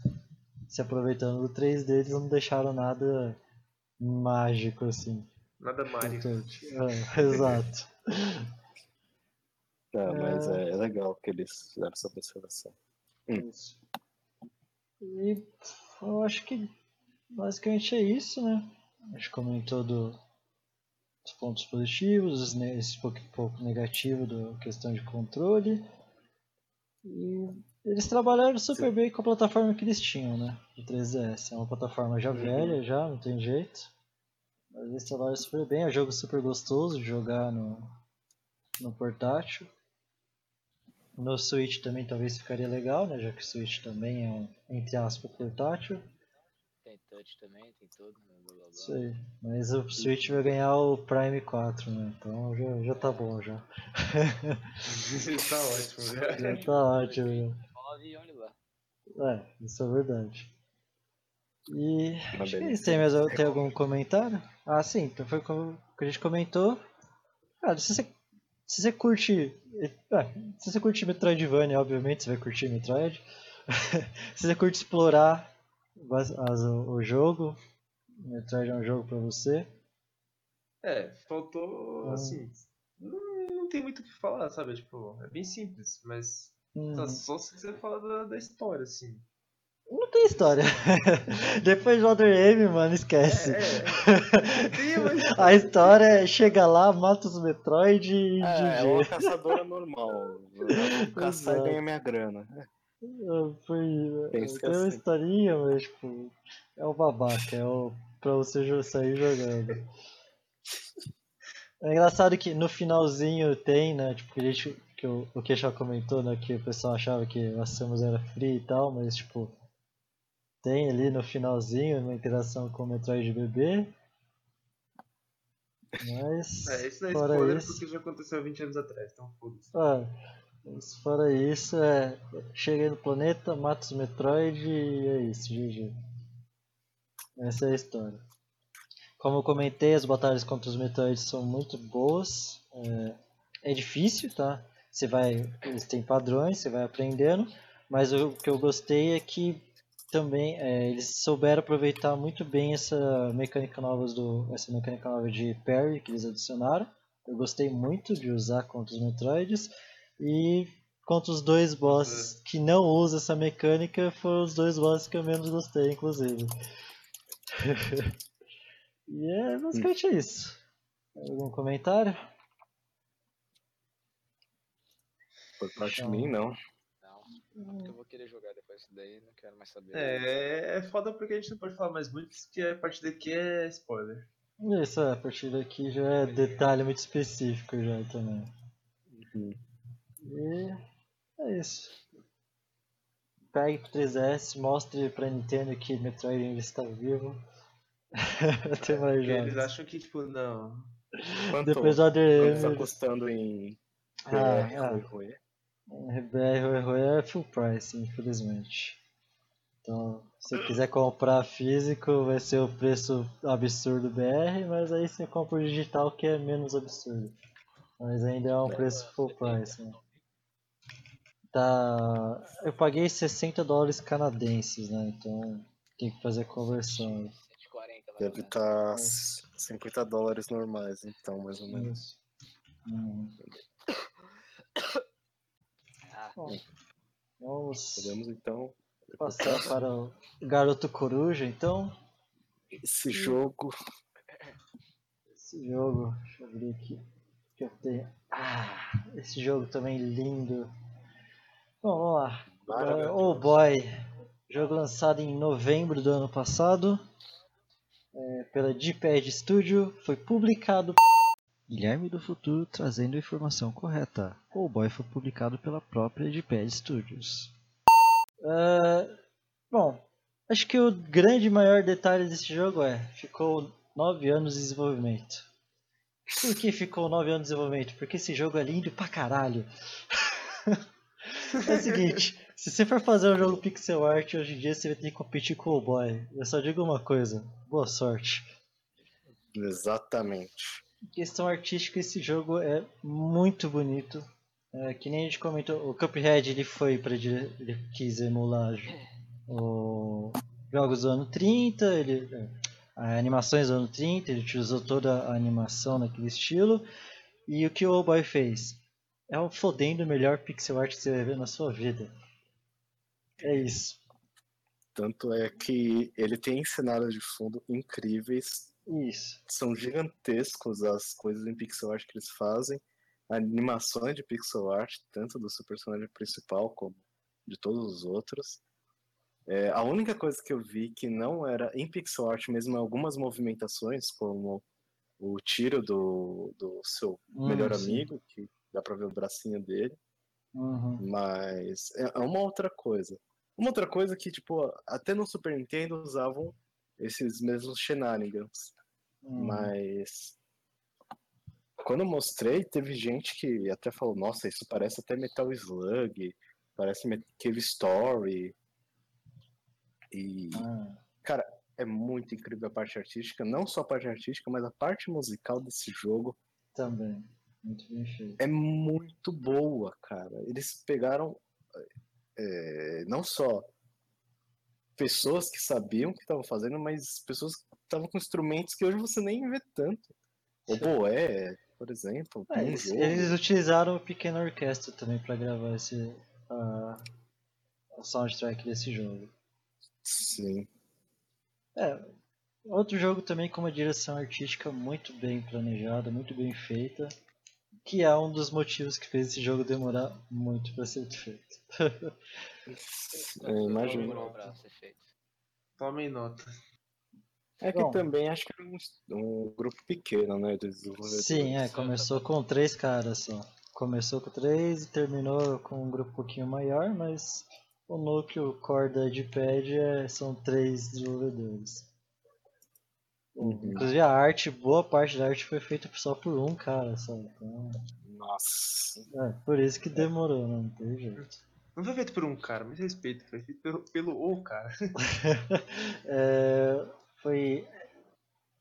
se aproveitando do 3D, eles não deixaram nada mágico assim. Nada flutuante. É, exato. Ah, mas é, é legal que eles fizeram essa observação. Isso. E eu acho que basicamente é isso, né? A gente comentou do, dos pontos positivos, os esse pouco, pouco negativo da questão de controle. E eles trabalharam super bem com a plataforma que eles tinham, né? Do 3DS. É uma plataforma já velha, já, não tem jeito. Mas eles trabalharam super bem, é um jogo super gostoso de jogar no, no portátil. No Switch também talvez ficaria legal, né? Já que o Switch também é um, entre aspas, portátil. Touch também, tem tudo. né, Blá, blá, blá. Isso aí. Mas o Switch vai ganhar o Prime 4, né? Então já, já tá bom já. tá ótimo, né? Já tá ótimo já. Nove e olha lá. É, isso é verdade. E Uma acho que beleza. tem, mais, tem algum comentário? Ah, sim, então foi como que a gente comentou. Cara, se você, se você curte. é, se você curte Metroidvania, obviamente você vai curtir Metroid. se você curte explorar o o jogo, Metroid é um jogo pra você. É, faltou, Ah. assim, não, não tem muito o que falar, sabe? Tipo, é bem simples, mas Hum, tá, só se quiser falar da, da história, assim. Não tem história. Depois de Other M, mano, esquece. É, é, tem. A história é chega lá, mata os Metroid e É, é uma caçadora normal. Eu vou caçar e ganhar minha grana. Foi, Penso tem uma assim. historinha, mas tipo, é o babaca, é o pra você sair jogando. É engraçado que no finalzinho tem, né, tipo, que a gente, que o, o que já comentou, né, que o pessoal achava que a Samus era free e tal, mas tipo, tem ali no finalzinho uma interação com o Metroid bebê. Mas, É, isso não é fora spoiler isso... porque já aconteceu 20 anos atrás, então foda-se. Ah, mas fora isso, é. Chega aí no planeta, mata os Metroid e é isso, GG. Essa é a história. Como eu comentei, as batalhas contra os Metroids são muito boas. É, é difícil, tá? Você vai. Eles têm padrões, você vai aprendendo. Mas o que eu gostei é que também é, eles souberam aproveitar muito bem essa mecânica nova do. Essa mecânica nova de parry que eles adicionaram. Eu gostei muito de usar contra os Metroids. E contra os dois bosses que não usam essa mecânica, foram os dois bosses que eu menos gostei, inclusive. e é basicamente isso. Algum comentário? Por parte de Então. mim, não. Não. Porque eu vou querer jogar depois disso daí, não quero mais saber. É, é foda porque a gente não pode falar mais muito, porque a parte daqui é spoiler. Isso, é, a partir daqui já é detalhe muito específico já também. Uhum. E é isso. Pegue pro 3DS, mostre pra Nintendo que Metroid ainda está vivo. Tem mais Porque eles jogos. acham que, tipo, não. Quanto, Depois do quanto tá ADM, custando em Ah, BR, ah. Rui, Rui? BR ou é full price, infelizmente. Então, se você quiser comprar físico, vai ser o preço absurdo BR, mas aí você compra o digital que é menos absurdo. Mas ainda é um preço full price. Né? Tá, eu paguei 60 dólares canadenses, né? Então tem que fazer a conversão. aí. 140 mais ou Deve estar 50 dólares normais, então, mais ou menos. Hum, Ah, bom, vamos Podemos então. passar para o Garoto Coruja, então. Esse jogo. Esse jogo, deixa eu abrir aqui. Que eu tenho. Ah, esse jogo também lindo. Bom, vamos lá. Maravilhoso. oh Boy, jogo lançado em novembro do ano passado é, pela D-Pad Studio, foi publicado. Guilherme do Futuro trazendo a informação correta. Oh Boy foi publicado pela própria D-Pad Studios. Ah, bom, acho que o grande maior detalhe desse jogo é ficou 9 anos de desenvolvimento. Por que ficou 9 anos de desenvolvimento? Porque esse jogo é lindo pra caralho. é o seguinte, se você for fazer um jogo pixel art hoje em dia, você vai ter que competir com o boy. Eu só digo uma coisa, boa sorte. Exatamente. Em questão artística, esse jogo é muito bonito. É, que nem a gente comentou, o Cuphead ele foi para ele quis emular o jogos do ano 30, ele é, a animações do ano 30, ele utilizou toda a animação naquele estilo. E o que o Boy fez? É o fodendo melhor pixel art que você vai ver na sua vida. É isso. Tanto é que ele tem cenários de fundo incríveis. Isso. São gigantescos as coisas em pixel art que eles fazem. A animação é de pixel art, tanto do seu personagem principal como de todos os outros. É, a única coisa que eu vi que não era em pixel art mesmo, algumas movimentações, como o tiro do, do seu Hum, melhor sim. amigo, que dá pra ver o bracinho dele. Uhum. Mas é é uma outra coisa. Uma outra coisa que, tipo, até no Super Nintendo usavam esses mesmos shenanigans. Uhum. Mas quando eu mostrei, teve gente que até falou, nossa, isso parece até Metal Slug, parece Cave Story. E, Ah, cara, é muito incrível a parte artística, não só a parte artística, mas a parte musical desse jogo também. Muito bem feito. é muito boa, cara. Eles pegaram é, não só pessoas que sabiam o que estavam fazendo, mas pessoas que estavam com instrumentos que hoje você nem vê tanto. O boé, por exemplo, um eles, eles utilizaram o pequena orquestra também para gravar esse a, o soundtrack desse jogo. Sim. É, outro jogo também com uma direção artística muito bem planejada, muito bem feita, que é um dos motivos que fez esse jogo demorar muito para ser feito. Eu imagino. Demorou pra ser feito. Tomem nota. É que Bom. também acho que era um, um grupo pequeno, né, de desenvolvedores. Sim, é, começou com três caras só. Começou com três e terminou com um grupo um pouquinho maior, mas o núcleo core da Edpad é, são três desenvolvedores. Uhum. Inclusive a arte, boa parte da arte foi feita só por um cara só. Então, Nossa. é, por isso que demorou, né? não tem jeito. Não foi feito por um cara, mas respeito, foi feito pelo, pelo o cara. É, foi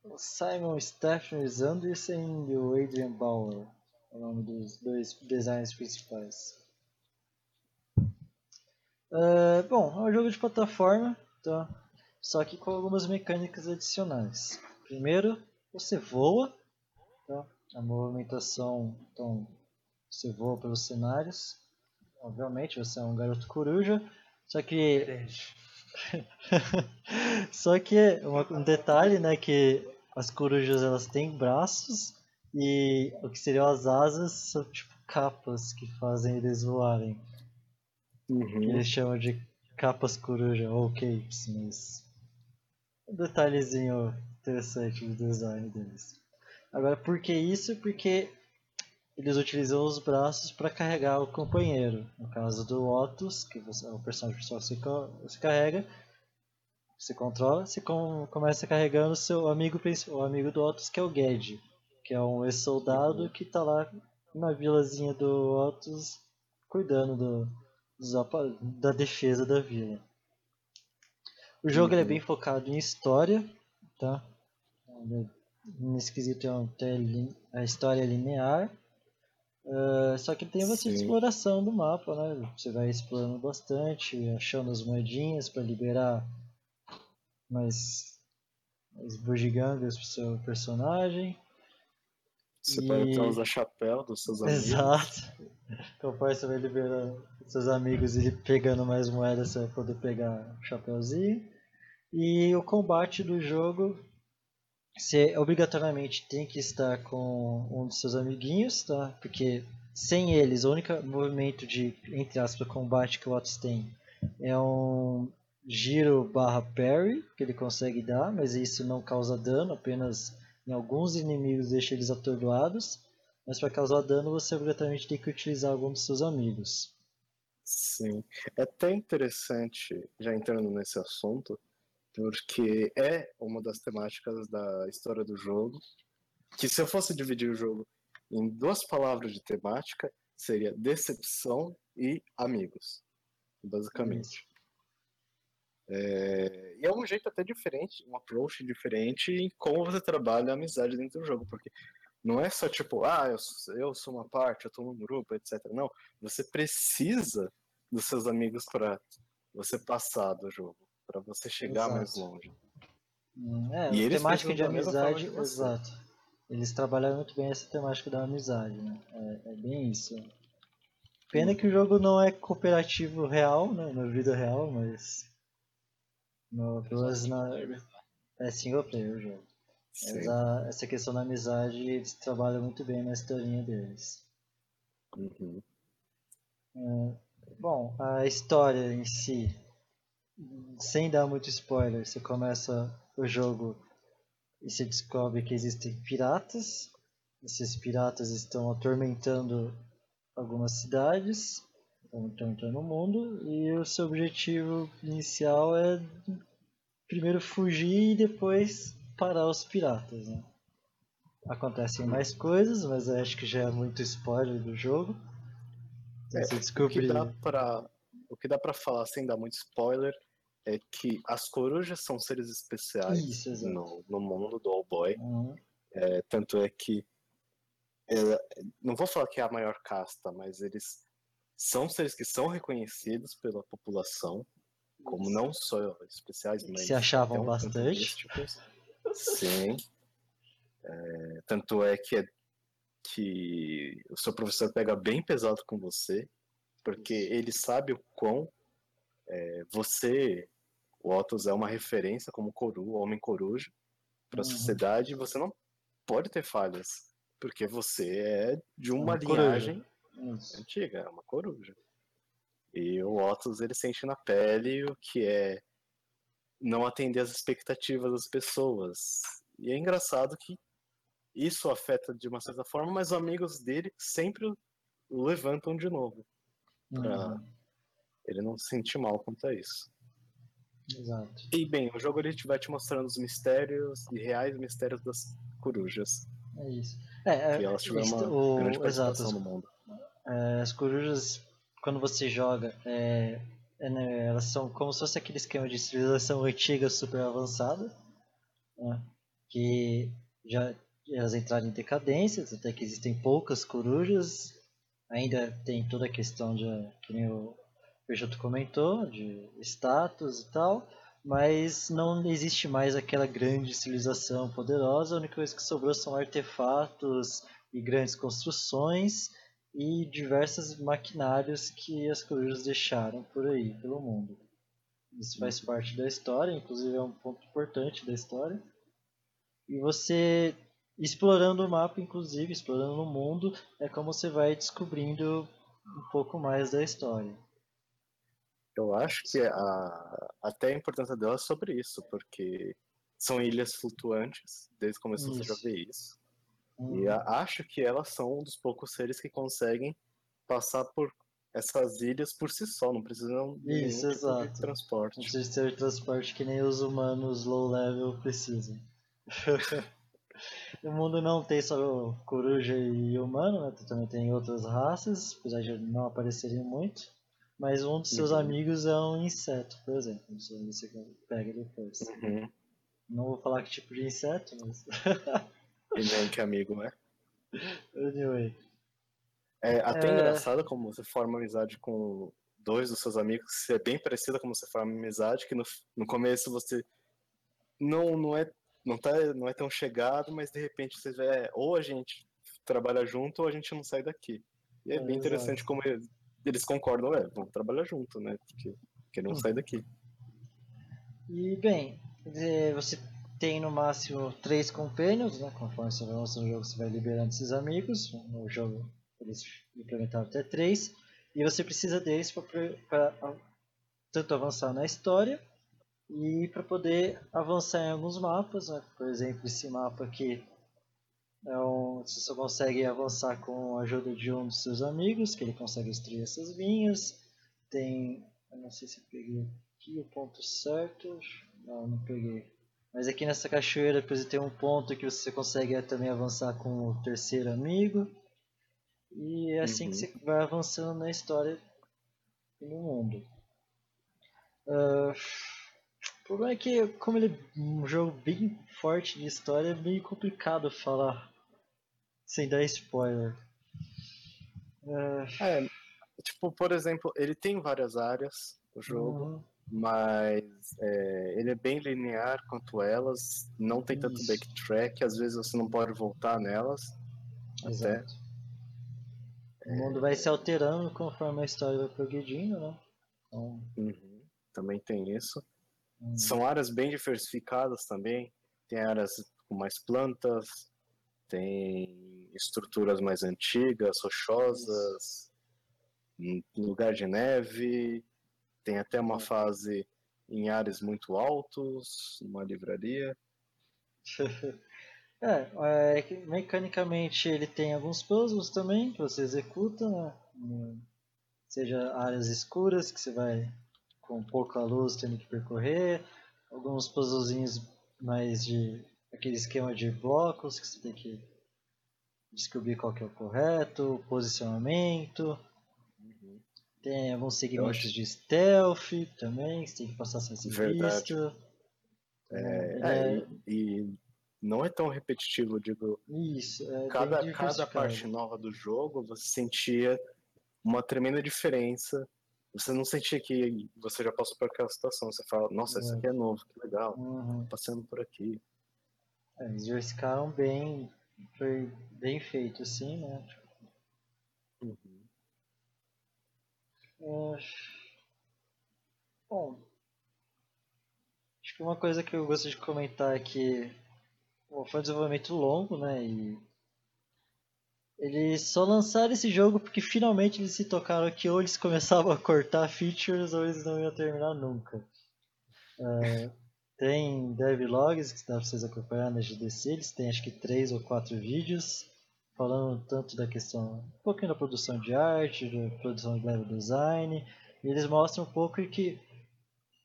o Simon Stephen Anderson e o Adrian Bauer, é o nome dos dois designers principais. É, bom, é um jogo de plataforma, tá? Só que com algumas mecânicas adicionais. Primeiro, você voa, tá? a movimentação, então você voa pelos cenários. Obviamente, você é um garoto coruja, só que só que um detalhe, né, que as corujas elas têm braços e o que seriam as asas são tipo capas que fazem eles voarem. Que Uhum. eles chamam de capas coruja ou capes, mas detalhezinho interessante o design deles. Agora, por que isso? Porque eles utilizam os braços para carregar o companheiro. No caso do Otus, que você, é o personagem que você carrega, você controla, você com- começa carregando seu amigo, o amigo do Otus, que é o Ged, que é um ex-soldado que está lá na vilazinha do Otus, cuidando do, apa- da defesa da vila. O jogo é Uhum. bem focado em história, tá? É- Nesse quesito é um- tem lin- a história é linear, ah, só que tem bastante Sim. exploração do mapa, né? Você vai explorando bastante, achando as moedinhas para liberar mais, mais bugigangas pro seu personagem. Você E- até usar chapéu dos seus amigos. Exato. Conforme você vai liberando seus amigos e pegando mais moedas, você vai poder pegar o chapéuzinho. E o combate do jogo, você obrigatoriamente tem que estar com um dos seus amiguinhos, tá? Porque sem eles, o único movimento de, entre aspas, combate que o Otis tem é um giro barra parry que ele consegue dar, mas isso não causa dano, apenas em alguns inimigos deixa eles atordoados. Mas para causar dano você obrigatoriamente tem que utilizar algum dos seus amigos. Sim. É até interessante, já entrando nesse assunto, porque é uma das temáticas da história do jogo, que se eu fosse dividir o jogo em duas palavras de temática, seria decepção e amigos, basicamente. É, e é um jeito até diferente, um approach diferente em como você trabalha a amizade dentro do jogo, porque não é só tipo, ah, eu, sou- eu sou uma parte, eu tô num grupo, etc. Não, você precisa dos seus amigos para você passar do jogo, para você chegar Exato. mais longe. Hum, É, E eles temática de amizade, exato. Eles trabalharam muito bem essa temática da amizade, né? É, é bem isso. Pena que o jogo não é cooperativo real, né? Na vida real, mas. No, pelo menos na, é single player o jogo. Sim. Mas a- essa questão da amizade, eles trabalham muito bem na historinha deles. Uhum. Bom, a história em si, sem dar muito spoiler, você começa o jogo e você descobre que existem piratas. Esses piratas estão atormentando algumas cidades, estão atormentando o mundo, e o seu objetivo inicial é primeiro fugir e depois parar os piratas. Né? Acontecem mais coisas, mas acho que já é muito spoiler do jogo. É, Você O que dá pra, o que dá pra falar sem dar muito spoiler é que as corujas são seres especiais Isso, no, no mundo do All Boy. Uhum. É, tanto é que é, não vou falar que é a maior casta, mas eles são seres que são reconhecidos pela população como não só especiais, mas Se achavam bastante. Sim. É, tanto é que, é que o seu professor pega bem pesado com você, porque ele sabe o quão é, você, o Otus, é uma referência como coru, homem coruja, para a Uhum. sociedade você não pode ter falhas, porque você é de uma, Uma coruja. linhagem Isso. antiga, é uma coruja. E o Otus ele sente na pele o que é não atender às expectativas das pessoas. E é engraçado que isso afeta de uma certa forma, mas os amigos dele sempre o levantam de novo. pra- Uhum. Ele não se sente mal quanto a isso. Exato. E bem, o jogo ele vai te mostrando os mistérios e reais mistérios das corujas. É isso. É, Que é, elas tiveram uma o- grande participação exato. no mundo. É, as corujas, quando você joga, é, é, né, elas são como se fosse aquele esquema de civilização antiga super avançada, né, que já elas entraram em decadência, até que existem poucas corujas, ainda tem toda a questão de, que nem o Peixoto comentou, de status e tal, mas não existe mais aquela grande civilização poderosa, a única coisa que sobrou são artefatos e grandes construções e diversos maquinários que as corujas deixaram por aí, pelo mundo. Isso faz parte da história, inclusive é um ponto importante da história. E você, explorando o mapa, inclusive, explorando o mundo, é como você vai descobrindo um pouco mais da história. Eu acho que a, até a importância dela é sobre isso, porque são ilhas flutuantes. Desde o começo você já vê isso. Hum, E a- acho que elas são um dos poucos seres que conseguem passar por essas ilhas por si só, não precisam de Isso, tipo exato. de transporte. Não precisa ser transporte que nem os humanos low level precisam. o mundo não tem só coruja e humano, né? Também tem outras raças, apesar de não aparecerem muito. Mas um dos seus Uhum. amigos é um inseto, por exemplo. Isso aí você pega depois. Uhum. Não vou falar que tipo de inseto, mas. E nem que amigo é. anyway. É até É. engraçado como você forma amizade com dois dos seus amigos, é bem parecida como você forma amizade, que no, no começo você não, não, é, não, tá, não é tão chegado, mas de repente você vê, é, ou a gente trabalha junto ou a gente não sai daqui. E é, É, bem interessante como eles, concordam, é, vamos trabalhar junto, né? Porque, porque não Uhum. sai daqui. E bem, eh, você tem no máximo três companions, né? Conforme você avança no jogo, você vai liberando esses amigos. No jogo eles implementaram até três. E você precisa deles para tanto avançar na história e para poder avançar em alguns mapas. Né? Por exemplo, esse mapa aqui um, você só consegue avançar com a ajuda de um dos seus amigos, que ele consegue destruir essas vinhas. Tem, eu não sei se eu peguei aqui o ponto certo. Não, não peguei. Mas aqui nessa cachoeira depois tem um ponto que você consegue também avançar com o terceiro amigo. E é assim que Uhum. você vai avançando na história e no mundo. Ah, o problema é que, como ele é um jogo bem forte de história, é meio complicado falar sem dar spoiler. Ah, É, tipo, por exemplo, ele tem várias áreas, o jogo. uhum, mas é, ele é bem linear quanto elas, não tem tanto Isso. backtrack, às vezes você não pode voltar nelas. Até. exato. O mundo vai se alterando conforme a história vai progredindo, né? Então, Uhum, Também tem isso. hum, São áreas bem diversificadas também. Tem áreas com mais plantas, tem estruturas mais antigas, rochosas, em lugar de neve. Tem até uma É. fase em áreas muito altos, uma livraria. É, é mecanicamente ele tem alguns puzzles também que você executa, né? Seja áreas escuras que você vai com pouca luz tendo que percorrer, alguns puzzlezinhos mais de aquele esquema de blocos que você tem que descobrir qual que é o correto, posicionamento, tem alguns segmentos acho- de stealth também, que você tem que passar sem ser visto. É, Ele é, é- e, não é tão repetitivo, digo, Isso, é cada, cada parte nova do jogo você sentia uma tremenda diferença. Você não sentia que você já passou por aquela situação. Você fala, nossa, isso É. aqui é novo, que legal, Uhum. passando por aqui. É, eles diversificaram bem, foi bem feito assim, né? Uhum. É, Bom, acho que uma coisa que eu gostaria de comentar é que bom, foi um desenvolvimento longo, né? E eles só lançaram esse jogo porque finalmente eles se tocaram que ou eles começavam a cortar features ou eles não iam terminar nunca. É, tem devlogs que dá pra vocês acompanhar na GDC, eles têm acho que três ou quatro vídeos falando tanto da questão, um pouquinho da produção de arte, da produção de level design, e eles mostram um pouco que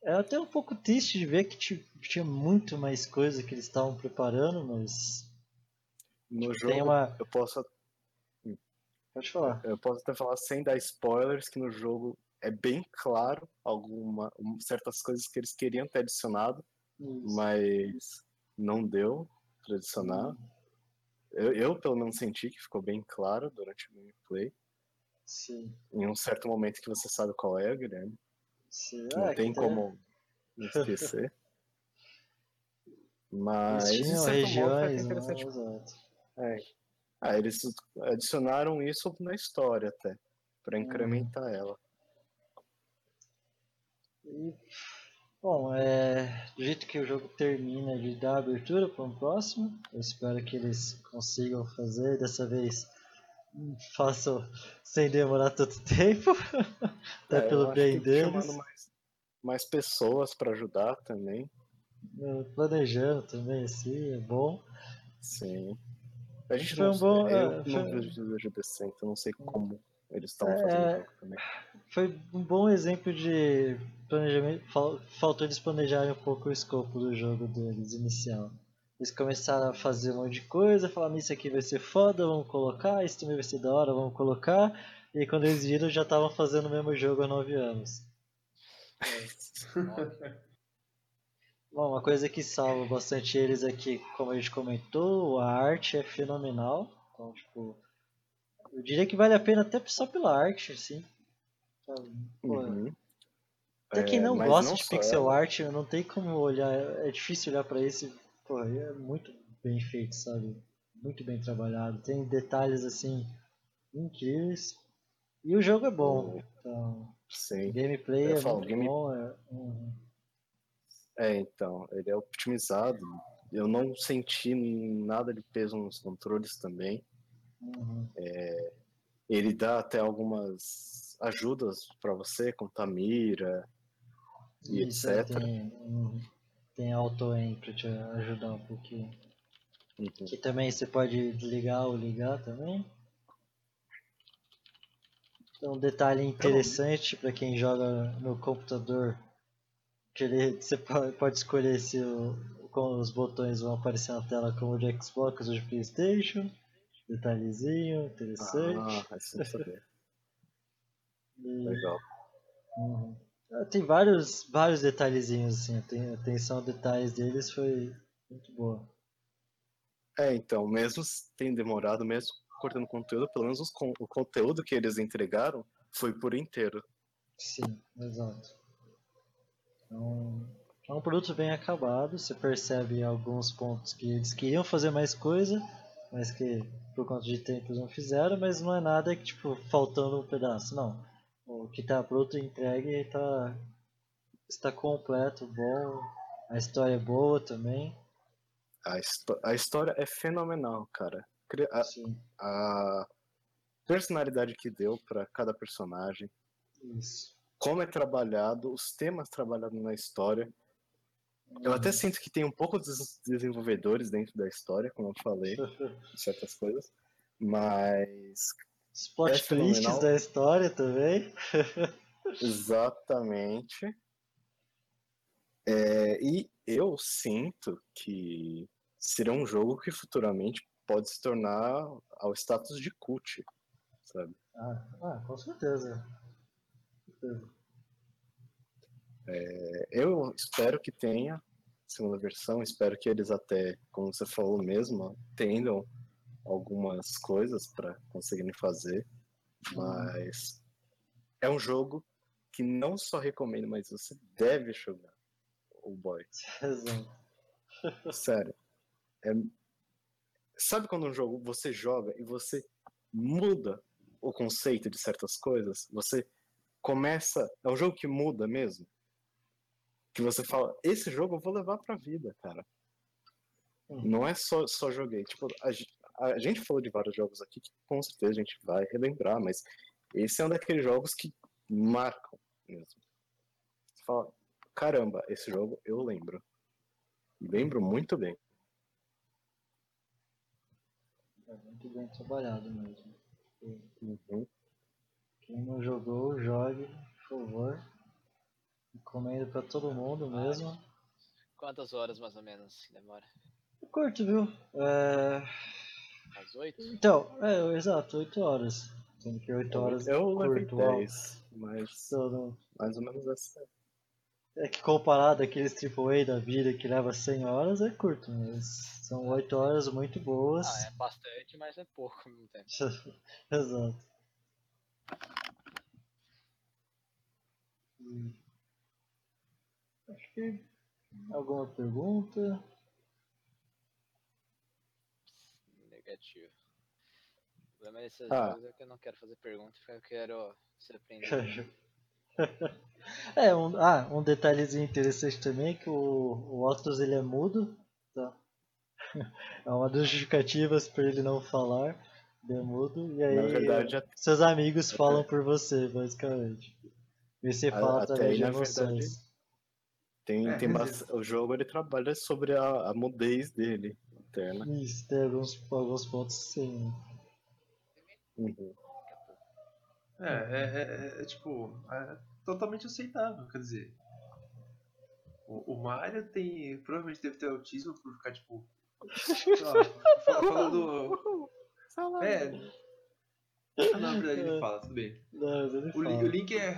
é até um pouco triste de ver que ti- tinha muito mais coisa que eles estavam preparando, mas No Tipo, tem jogo, uma. eu, posso, Pode falar. eu posso até falar sem dar spoilers que no jogo é bem claro alguma, um- certas coisas que eles queriam ter adicionado, Isso. mas não deu pra adicionar. Uhum. Eu, eu, pelo menos, senti que ficou bem claro durante o gameplay. Sim. Em um certo momento que você sabe qual é, Guilherme. Sim. não Ah, tem como esquecer. Mas, foi até regiões, né? interessante. Exato. É. Ah, eles adicionaram isso na história até, Uhum. pra incrementar ela. E, bom, é, do jeito que o jogo termina, ele dá abertura para um próximo. Eu espero que eles consigam fazer dessa vez. Façam sem demorar tanto tempo. Até É, pelo bem deles. mais, mais pessoas pra ajudar também. eh, planejando também, assim, é bom. Sim. A gente Foi não um bom- eu é, não foi- vejo vejo decente, eu não sei como eles estavam É, fazendo é. também. Foi um bom exemplo de planejamento. fal- Faltou eles planejarem um pouco o escopo do jogo deles inicial. Eles começaram a fazer um monte de coisa, falaram isso aqui vai ser foda, vamos colocar, isso também vai ser da hora, vamos colocar. E aí, quando eles viram já estavam fazendo o mesmo jogo há 9 anos. Bom, uma coisa que salva bastante eles aqui, como a gente comentou, a arte é fenomenal. Então, tipo, eu diria que vale a pena até só pela arte, assim. Sabe? Pô, Uhum. Até quem É, não mas gosta não de só pixel ela. art, não tem como olhar, é difícil olhar pra isso e, pô, é muito bem feito, sabe? Muito bem trabalhado, tem detalhes assim incríveis. E o jogo é bom, então, Sim. gameplay é falo, muito game- bom. É, uhum. É, então, ele é optimizado. Eu não senti nada de peso nos controles também. Uhum. Ele dá até algumas ajudas pra você, com mira e Isso, etc. tem, tem auto-aim pra te ajudar um pouquinho. Uhum. Que também você pode desligar ou ligar também. Então, um detalhe interessante para quem joga no computador, que ele, você po- pode escolher se o, como os botões vão aparecer na tela como de Xbox ou de Playstation. Detalhezinho interessante. Ah, é saber. E- Legal. Uhum. Ah, Tem vários, vários detalhezinhos assim, a atenção a detalhes deles foi muito boa. É, então, mesmo tem demorado, mesmo cortando conteúdo, pelo menos con- o conteúdo que eles entregaram foi por inteiro. Sim, exato. Então, é um produto bem acabado, você percebe alguns pontos que eles queriam fazer mais coisa, mas que por conta de tempo eles não fizeram, mas não é nada que tipo faltando um pedaço, não. O que está pronto entregue tá, está completo, bom, a história é boa também. A, a história é fenomenal, cara. A, Sim, a personalidade que deu pra cada personagem, isso. como é trabalhado, os temas trabalhados na história. Eu até sinto que tem um pouco dos desenvolvedores dentro da história, como eu falei, certas coisas. Mas Os plot É twists da história também. Exatamente. É, e eu sinto que será um jogo que futuramente pode se tornar ao status de cult, sabe? Ah, ah, com certeza. Com certeza. É, eu espero que tenha segunda versão, espero que eles até, como você falou mesmo, tenham algumas coisas para conseguirem fazer, mas é um jogo que não só recomendo, mas você deve jogar o Boy. Exato. Sério. É- Sabe quando um jogo você joga e você muda o conceito de certas coisas? Você começa. É um jogo que muda mesmo. Que você fala, esse jogo eu vou levar pra vida, cara. Hum. Não é só, só joguei. Tipo, a, a gente falou de vários jogos aqui que com certeza a gente vai relembrar, mas esse é um daqueles jogos que marcam mesmo. Você fala, caramba, esse jogo eu lembro. E lembro muito bem. É muito bem trabalhado mesmo. Uhum. Quem não jogou, jogue, por favor. Recomendo pra todo mundo mesmo. Quantas horas mais ou menos demora? É curto, viu? É... Umas oito? Então, é, exato, 8 horas. Sendo que 8 horas Eu levei curto. ó. 10, mas Então, não- mais ou menos essa. É que comparado àqueles AAA da vida que leva 100 horas, é curto, mas são 8 horas muito boas. Ah, é bastante, mas é pouco ao mesmo tempo. Exato. Hum. Acho que alguma pergunta? Negativo. O problema desses Ah. jogos é que eu não quero fazer pergunta, porque eu quero ser aprendido. É, um, ah, um detalhezinho interessante também é que o, o Otus ele é mudo, tá? É uma das justificativas para ele não falar, ele é mudo, e aí Na verdade, seus amigos falam por você, basicamente. E você fala até através aí, de na emoções. Tem, É, tem quer bas- O jogo ele trabalha sobre a, a mudez dele interna. Isso, tem alguns, alguns pontos sim. Uhum. É, é, é- é, tipo, é totalmente aceitável, quer dizer. O, o Mario tem. Provavelmente deve ter autismo por ficar, tipo. fa- falando. É. Ah, não, na verdade ele fala, tudo bem. Não, ele O, fala. o Link é.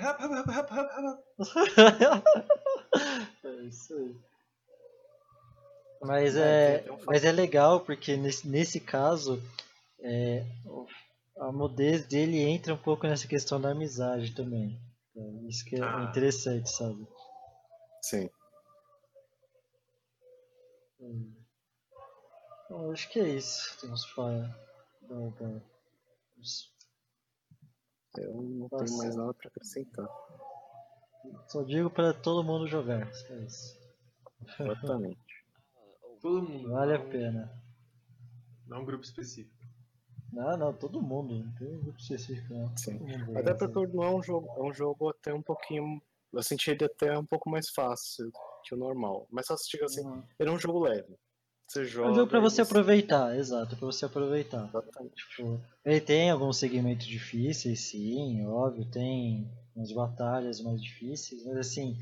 é isso aí. Mas É, é, um mas é legal porque nesse, nesse caso é, a mudez dele entra um pouco nessa questão da amizade também. Então, isso que é Ah. interessante, sabe? Sim. Hum. Bom, acho que é isso. Temos para Eu não Nossa. tenho mais nada pra acrescentar. Só digo para todo mundo jogar. só isso. Exatamente. Todo mundo. Vale a não- pena. Não um grupo específico. Não, não, todo mundo. Não tem um grupo específico, não. Sim. Até porque não é um jogo, é um jogo até um pouquinho. Eu senti ele até um pouco mais fácil que o normal. Mas só se diga assim, Uhum. ele é um jogo leve. Você É joga. um jogo pra você aproveitar, exato, pra você aproveitar. Exatamente. Tipo, ele tem alguns segmentos difíceis, sim, óbvio, tem umas batalhas mais difíceis, mas assim,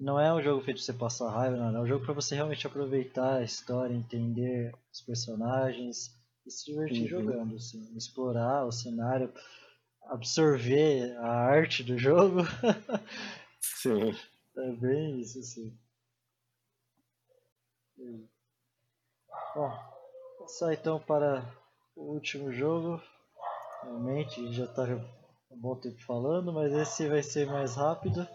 não é um jogo feito pra você passar raiva, não, é um jogo pra você realmente aproveitar a história, entender os personagens e se divertir Uhum. jogando, assim, explorar o cenário, absorver a arte do jogo, Sim. é bem isso, assim. Bom, passar então para o último jogo. Realmente já está um bom tempo falando, mas esse vai ser mais rápido.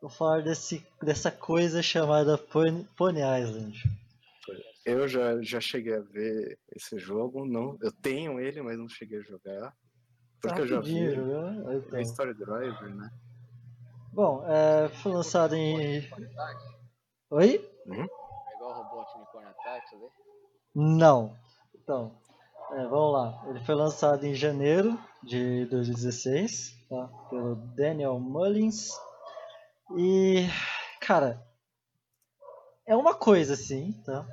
Vou falar desse, dessa coisa chamada Pony, Pony Island. Eu já, já cheguei a ver esse jogo. Não, eu tenho ele, mas não cheguei a jogar. Porque eu já vi. Rapidinho, jogar. É Então. Story Driver, né? Bom, é, foi lançado em. Oi? É igual robô Unicorn Attack, sabe? Não. Então, é, vamos lá. Ele foi lançado em janeiro de 2016, tá? Pelo Daniel Mullins. E, cara, é uma coisa assim, tá?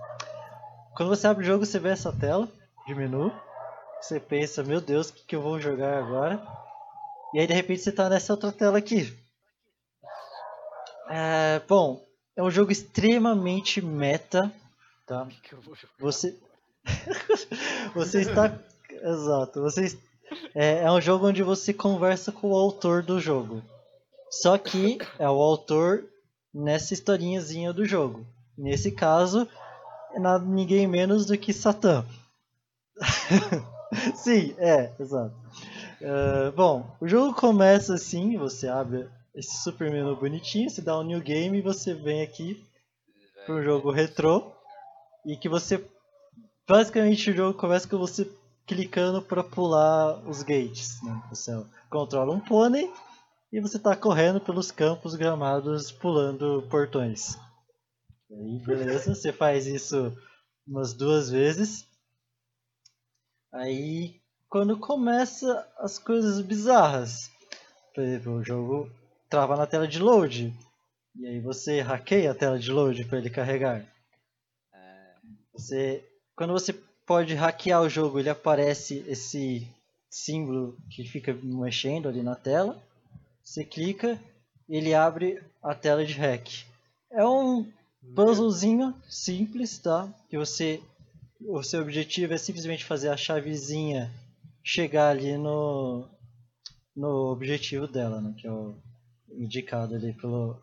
Quando você abre o jogo, você vê essa tela de menu. Você pensa, meu Deus, o que, que eu vou jogar agora? E aí, de repente, você tá nessa outra tela aqui. É, bom, é um jogo extremamente meta, tá? Que eu vou jogar. Você. você está. Exato. Você... É, é um jogo onde você conversa com o autor do jogo. Só que é o autor nessa historinhazinha do jogo. Nesse caso, é nada, ninguém menos do que Satã. Sim, é, exato. É, bom, o jogo começa assim, você abre esse super menu bonitinho, você dá um new game e você vem aqui para um jogo retrô e que você basicamente o jogo começa com você clicando para pular os gates, né? Você controla um pônei e você está correndo pelos campos gramados pulando portões. E aí, beleza, você faz isso umas duas vezes. Aí quando começa as coisas bizarras, por exemplo, o jogo trava na tela de load. E aí você hackeia a tela de load para ele carregar. Você, quando você pode hackear o jogo, ele aparece esse símbolo que fica mexendo ali na tela. Você clica, ele abre a tela de hack. É um puzzlezinho simples, tá? Que você, o seu objetivo é simplesmente fazer a chavezinha chegar ali no, no objetivo dela, né? Que é o indicado ali pelo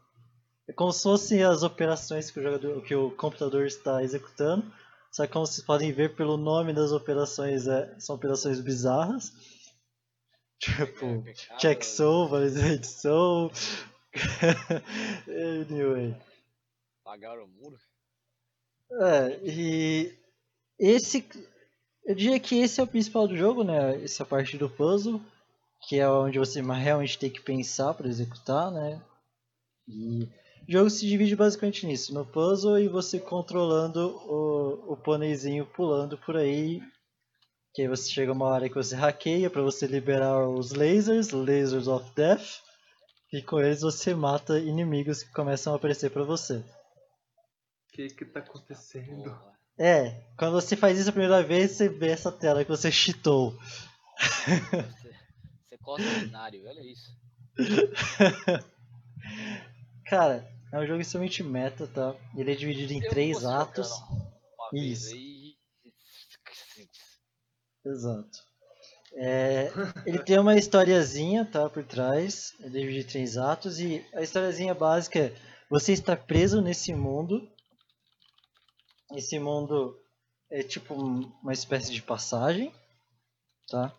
é como se fossem as operações que o jogador, que o computador está executando. Só que como vocês podem ver pelo nome das operações, é, são operações bizarras. Tipo, é check soul, validate soul. anyway. Pagaram o muro? É, e esse. Eu diria que esse é o principal do jogo, né? Essa parte do puzzle, que é onde você realmente tem que pensar para executar, né? E o jogo se divide basicamente nisso, no puzzle e você controlando o, o pôneizinho pulando por aí. Que aí você chega uma hora que você hackeia para você liberar os lasers, lasers of death. E com eles você mata inimigos que começam a aparecer pra você. O que que tá acontecendo? É, quando você faz isso a primeira vez, você vê essa tela que você cheatou. Você, você costa o cenário, olha isso. Cara, é um jogo extremamente meta, tá? Ele é dividido em Eu três atos. Isso. aí. Exato. É, ele tem uma historiazinha, tá, por trás. É dividido em três atos e a historiazinha básica é você está preso nesse mundo. Esse mundo é tipo um- uma espécie de passagem, tá?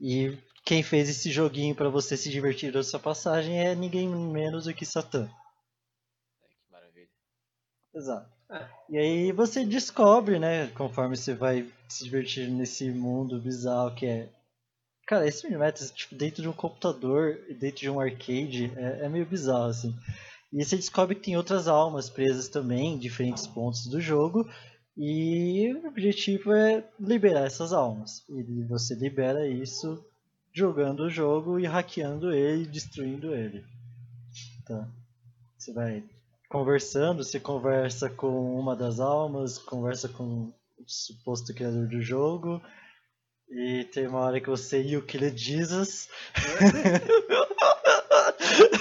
E quem fez esse joguinho pra você se divertir dessa passagem é ninguém menos do que Satã. É, que maravilha. Exato. E aí você descobre, né, conforme você vai se divertir nesse mundo bizarro que é. Cara, esse Minimax, tipo, dentro de um computador, dentro de um arcade, é, é meio bizarro, assim. E você descobre que tem outras almas presas também em diferentes pontos do jogo. E o objetivo é liberar essas almas. E você libera isso jogando o jogo e hackeando ele, destruindo ele. Tá? Você vai conversando, você conversa com uma das almas, conversa com o suposto criador do jogo. E tem uma hora que você e o Killer Jesus.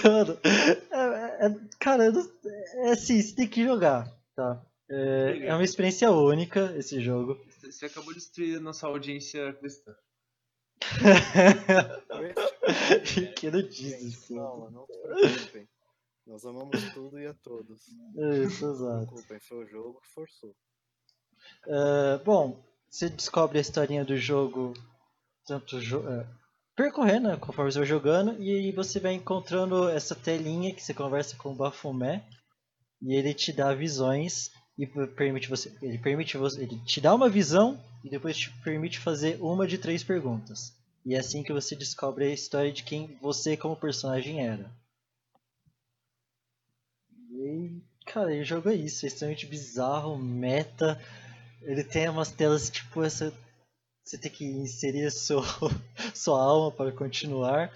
Mano, é- é- cara, não- é assim, você tem que jogar, tá? É, é uma experiência única esse jogo. Você acabou de destruir a nossa audiência cristã. Killer Jesus. Não, não se preocupem. Nós amamos tudo e a todos. Isso, exato. preocupem, foi o jogo que forçou. É, bom, você descobre a historinha do jogo tanto jo é, percorrendo né, conforme você vai jogando e aí você vai encontrando essa telinha que você conversa com o Baphomet e ele te dá visões e permite você ele permite você ele te dá uma visão e depois te permite fazer uma de três perguntas e é assim que você descobre a história de quem você como personagem era e cara o jogo é isso é extremamente bizarro meta ele tem umas telas tipo essa. Você tem que inserir seu, sua alma para continuar.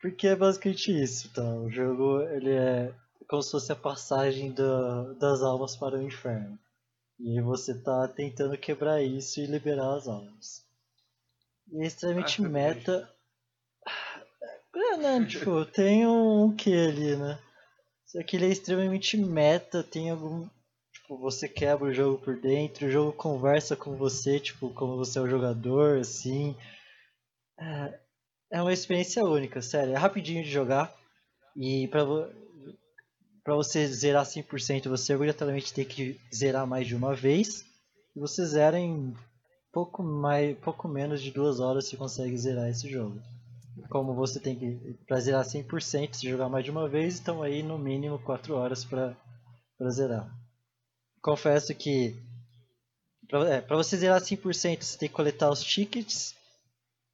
Porque é basicamente isso, tá? O jogo ele é como se fosse a passagem da, das almas para o inferno. E aí você tá tentando quebrar isso e liberar as almas. E é extremamente Ah, meta. É, né? Tipo, tem um que ali, né? Só que ele é extremamente meta, tem algum. Tipo, você quebra o jogo por dentro, o jogo conversa com você, tipo, como você é o jogador, assim. É, é uma experiência única, sério. É rapidinho de jogar. E pra, pra você zerar 100%, você obrigatoriamente tem que zerar mais de uma vez. E você zera em pouco, mais, pouco menos de duas horas você consegue zerar esse jogo. Como você tem que. Pra zerar 100%, se jogar mais de uma vez, então aí no mínimo 4 horas pra zerar confesso que para é, você zerar 100% você tem que coletar os tickets.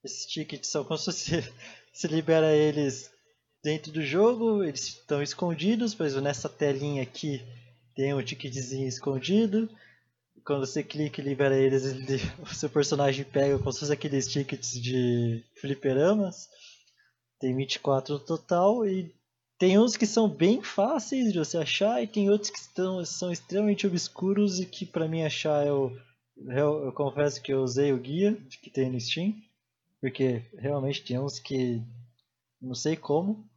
Esses tickets são como se você, você libera eles dentro do jogo, eles estão escondidos, por exemplo, nessa telinha aqui tem um ticketzinho escondido. Quando você clica e libera eles, ele- o seu personagem pega como se fosse aqueles tickets de fliperamas. Tem 24 no total e tem uns que são bem fáceis de você achar e tem outros que estão, são extremamente obscuros e que pra mim achar eu, eu, eu confesso que eu usei o guia que tem no Steam, porque realmente tem uns que não sei como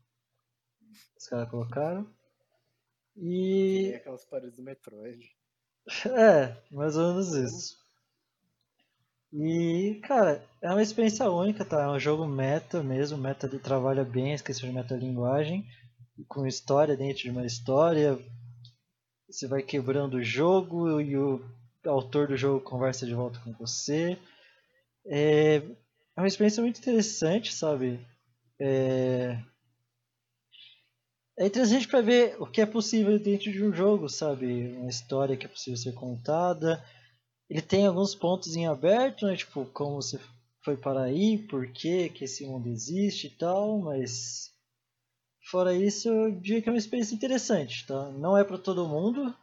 os caras colocaram. E Tem aquelas paredes do Metroid. É, mais ou menos isso. E, cara, é uma experiência única, tá? É um jogo meta mesmo, meta ele trabalha bem a questão de metalinguagem, com história dentro de uma história. Você vai quebrando o jogo e o autor do jogo conversa de volta com você. É, é uma experiência muito interessante, sabe? É, é interessante para ver o que é possível dentro de um jogo, sabe? Uma história que é possível ser contada. Ele tem alguns pontos em aberto, né? Tipo, como você foi para aí, por que que esse mundo existe e tal, mas fora isso, eu diria que é uma experiência interessante, tá? Não é para todo mundo,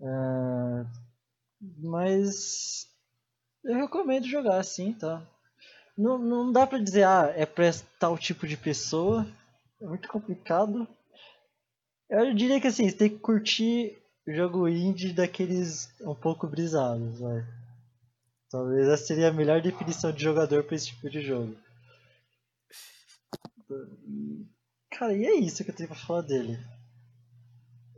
é, mas eu recomendo jogar sim, tá? não, não dá pra dizer, ah, é pra tal tipo de pessoa. É muito complicado. Eu diria que assim, você tem que curtir jogo indie daqueles um pouco brisados, vai. Talvez essa seria a melhor definição de jogador para esse tipo de jogo. Cara, e é isso que eu tenho pra falar dele.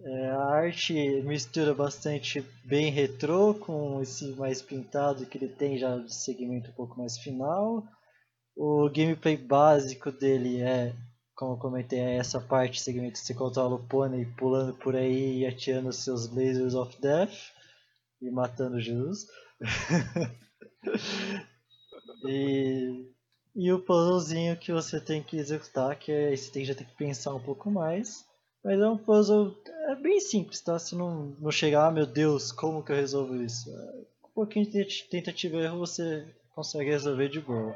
É, a arte mistura bastante bem retrô com esse mais pintado que ele tem já de segmento um pouco mais final. O gameplay básico dele é, como eu comentei, é essa parte segmento que você controla o pônei pulando por aí e atirando seus lasers of death e matando Jesus. e, e o puzzlezinho que você tem que executar, que é, você tem, já tem que pensar um pouco mais. Mas é um puzzle é bem simples, tá? Se não, não chegar, ah, meu Deus, como que eu resolvo isso? É, um pouquinho de tentativa e erro você consegue resolver de boa.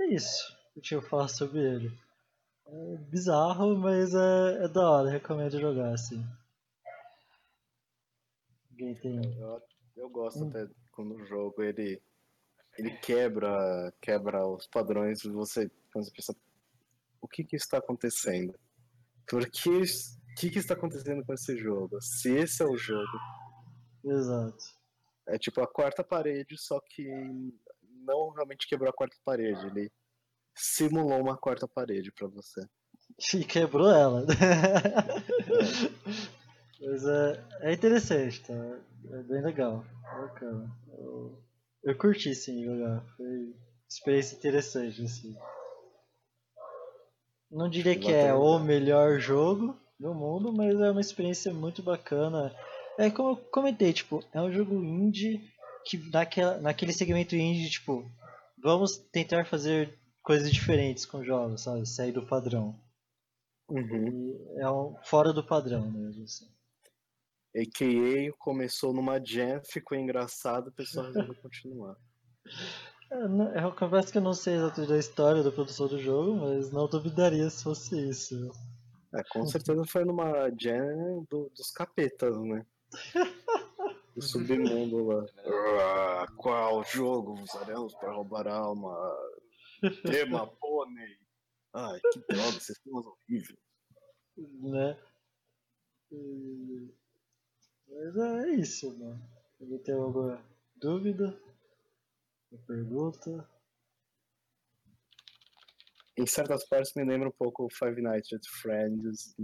É isso tinha que falar sobre ele. É bizarro, mas é, é da hora, recomendo jogar assim. Alguém tem. Eu, eu gosto hum. até quando o jogo ele, ele quebra, quebra os padrões e você, você pensa, o que que está acontecendo? Por que, o que que está acontecendo com esse jogo? Se esse é o jogo. Exato. É tipo a quarta parede, só que não realmente quebrou a quarta parede, ele simulou uma quarta parede para você. E quebrou ela. Mas é, é interessante, tá? É bem legal. Bacana. Eu, eu curti sim jogar. Foi experiência interessante, assim. Não diria que é o melhor jogo do mundo, mas é uma experiência muito bacana. É como eu comentei, tipo, é um jogo indie que naquela, naquele segmento indie, tipo, vamos tentar fazer coisas diferentes com jogos, sabe? Sair do padrão. Uhum. é um, fora do padrão mesmo, assim. AKA começou numa jam, ficou engraçado, o pessoal resolveu continuar. É, eu confesso que eu não sei exatamente da história da produção do jogo, mas não duvidaria se fosse isso. É, com certeza foi numa jam do, dos capetas, né? Do submundo lá. Ah, qual jogo usaremos para roubar alma? Tema pônei. Ai, que droga, vocês são horríveis. Né? Mas é isso, mano. Alguém tem alguma dúvida? Uma pergunta? Em certas partes me lembra um pouco Five Nights at Freddy's.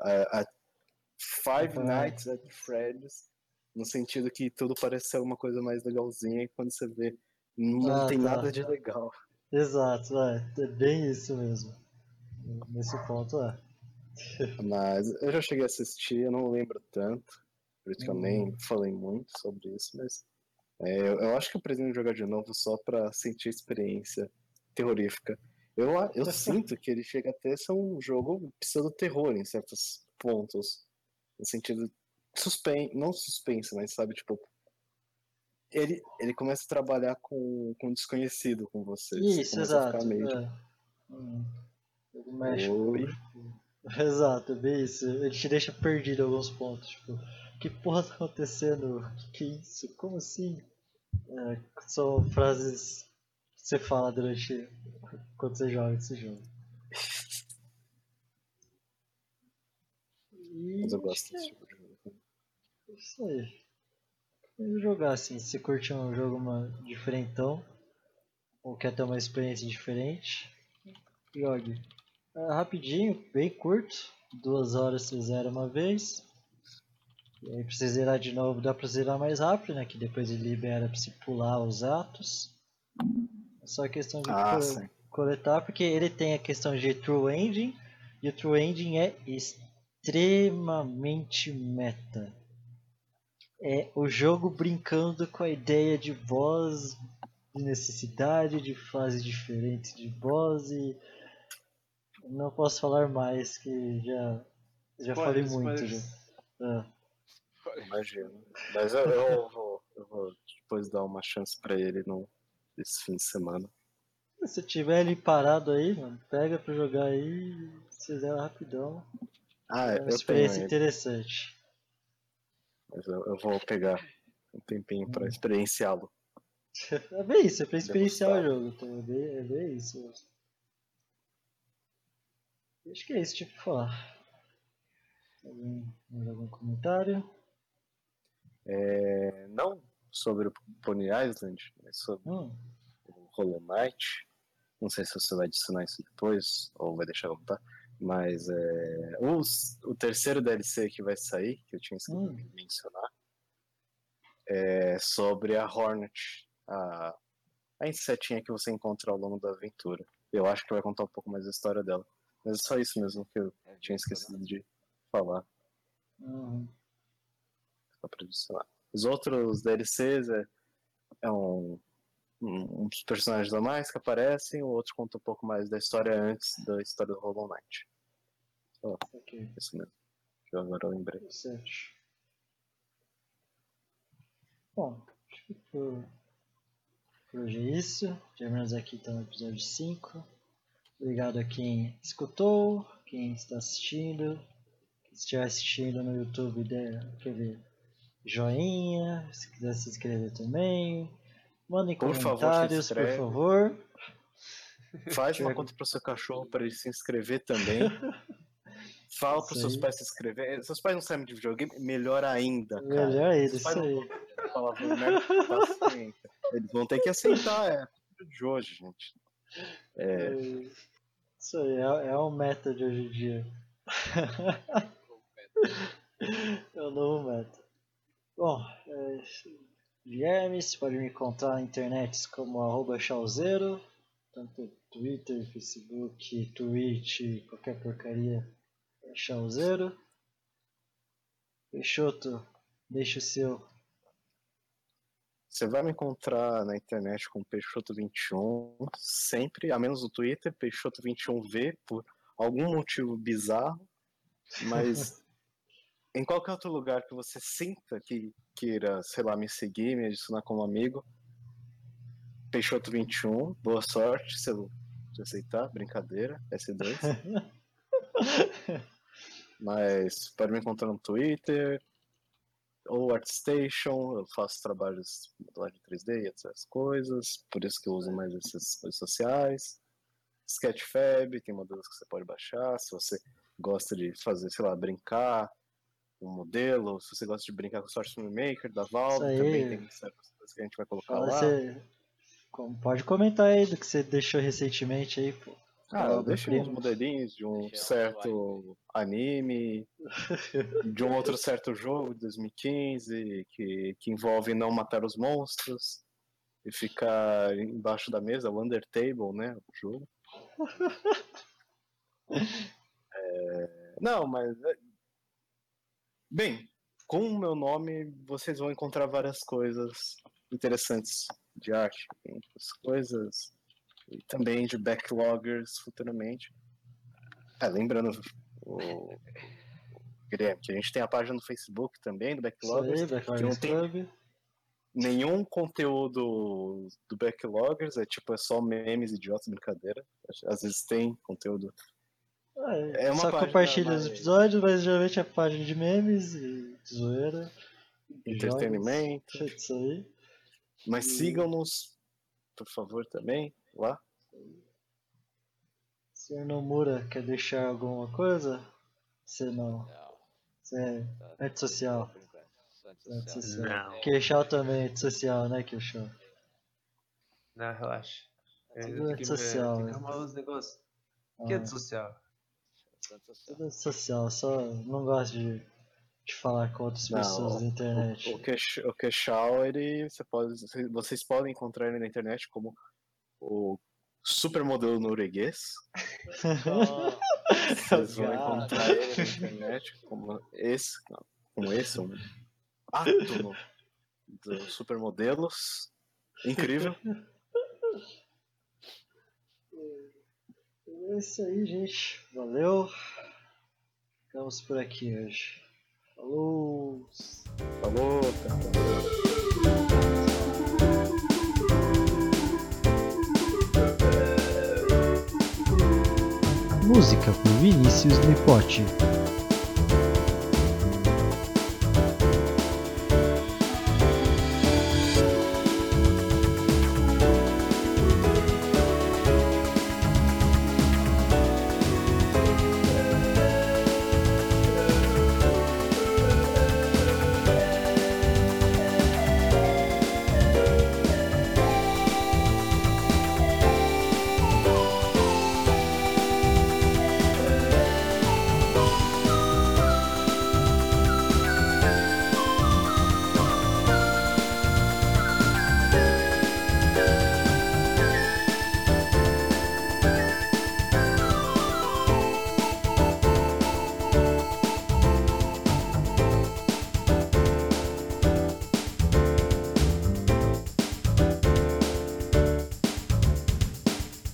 A, a Five Nights at Freddy's, no sentido que tudo parece ser uma coisa mais legalzinha e quando você vê, não ah, tem tá. nada de legal. Exato, é, é bem isso mesmo. Nesse ponto é. Mas eu já cheguei a assistir, eu não lembro tanto, por isso que eu nem uhum. falei muito sobre isso, mas é, eu, eu, acho que eu pretendo jogar de novo só pra sentir a experiência terrorífica. Eu, eu sinto que ele chega até a ser um jogo pseudo-terror em certos pontos. No sentido suspense, não suspense, mas sabe, tipo, ele, ele começa a trabalhar com, com desconhecido com você. Isso, você exato. Meio... É. Hum. Ele mexe Oi. Exato, é bem isso. Ele te deixa perdido em alguns pontos. Tipo, que porra tá acontecendo? Que que é isso? Como assim? É, são frases que você fala durante quando você joga esse jogo. E... Mas eu gosto desse tipo de jogo. Isso aí jogar assim, se curte um jogo uma, diferentão ou quer ter uma experiência diferente, jogue. É rapidinho, bem curto, duas horas você zera uma vez. E aí pra você zerar de novo dá pra zerar mais rápido, né? Que depois ele libera pra você pular os atos. É só questão de ah, co coletar, porque ele tem a questão de True Ending, e o True Ending é extremamente meta é o jogo brincando com a ideia de boss, de necessidade, de fases diferentes de boss e não posso falar mais que já já falei muito já. É. Imagino. Mas eu, eu, vou, eu vou depois dar uma chance para ele no esse fim de semana. Se tiver ele parado aí, mano, pega pra jogar aí, se fizer rapidão. Ah, é uma experiência interessante. Mas eu, eu vou pegar um tempinho para experienciá-lo. É bem isso, é pra experienciar o jogo. Então é, bem, é bem isso. mesmo. Acho que é isso pra falar. Alguém, mais algum comentário? É, não sobre o Pony Island, mas sobre Hum, o Hollow Knight. Não sei se você vai adicionar isso depois ou vai deixar voltar. Mas é, os- o terceiro DLC que vai sair, que eu tinha esquecido Hum. de mencionar, é sobre a Hornet, a, a insetinha que você encontra ao longo da aventura. Eu acho que vai contar um pouco mais a história dela. Mas é só isso mesmo que eu É tinha né? esquecido de falar. uhum. Só pra adicionar. Os outros DLCs é, é um, um, uns personagens a mais que aparecem, o outro conta um pouco mais da história antes da história do Hollow Knight. Ok, Isso mesmo. Que eu agora lembrei. certo. Bom, acho que por, por hoje é isso. Terminamos aqui então o episódio 5. Obrigado a quem escutou, quem está assistindo. Quem estiver assistindo no YouTube, dê aquele joinha. Se quiser se inscrever também. Mandem Por favor, comentários, por inscreve. favor. Faz uma conta pro seu cachorro para ele se inscrever também. Fala Isso seus pais se inscreverem. Seus pais não sabem de videogame, melhor ainda, cara. Melhor ainda, isso aí. vão falar "Vou merda, paciência." Eles vão ter que aceitar, é de hoje, gente. É, Isso aí, é, é o meta de hoje em dia. É o novo meta. Bom, é, Guilherme, você pode me encontrar na internet como arroba chauzeiro, tanto Twitter, Facebook, Twitch, qualquer porcaria é chauzeiro. Peixoto, deixa o seu. Você vai me encontrar na internet com Peixoto21, sempre, a menos no Twitter, Peixoto21V, por algum motivo bizarro, mas em qualquer outro lugar que você sinta que queira, sei lá, me seguir, me adicionar como amigo, Peixoto21, boa sorte, se eu aceitar, brincadeira, S2. Mas pode me encontrar no Twitter, ou ArtStation, eu faço trabalhos de modelagem 3D e essas coisas, por isso que eu uso mais essas redes sociais. Sketchfab, tem modelos que você pode baixar, se você gosta de fazer, sei lá, brincar um modelo, se você gosta de brincar com o Source Maker da Valve, também tem certas coisas que a gente vai colocar Fala, lá. você, como- pode comentar aí do que você deixou recentemente aí, pô. Ah, eu deixei uns modelinhos de um certo anime, de um outro certo jogo de 2015 que, que envolve não matar os monstros e ficar embaixo da mesa, o Undertable, né? O jogo. É, Não, mas. Bem, com o meu nome vocês vão encontrar várias coisas interessantes de arte, outras coisas e também de backloggers futuramente. Ah, lembrando, o, Guilherme, que a gente tem a página no Facebook também do Isso aí, Backloggers. Backloggers não tem- Club. Nenhum conteúdo do Backloggers, é tipo, é só memes idiotas, brincadeira. Às vezes tem conteúdo. É uma só compartilha os mais- episódios, mas geralmente é página de memes e de zoeira. Entretenimento. jogos. Isso aí. Mas E- sigam-nos, por favor, também, lá. Senhor Nomura, quer deixar alguma coisa? Você não. Não, Você é antissocial. social. Não. Queixal também é rede social, né, Queixal? Não, relaxa. Tudo ainda tenho rede que, social, tem que né? arrumar os negócios. Ah, Que rede social? Só antissocial. Tudo rede social, só não gosto de, de falar com outras Não, pessoas na internet. O, Queix- o Queixal, ele, você pode, vocês podem encontrar ele na internet como o supermodelo norueguês. Vocês vão encontrar ele na internet como esse, não, como esse, um átomo dos supermodelos. Incrível. É isso aí, gente. Valeu. Ficamos por aqui hoje. Falou! Falou, cara. Música por Vinícius Nepote.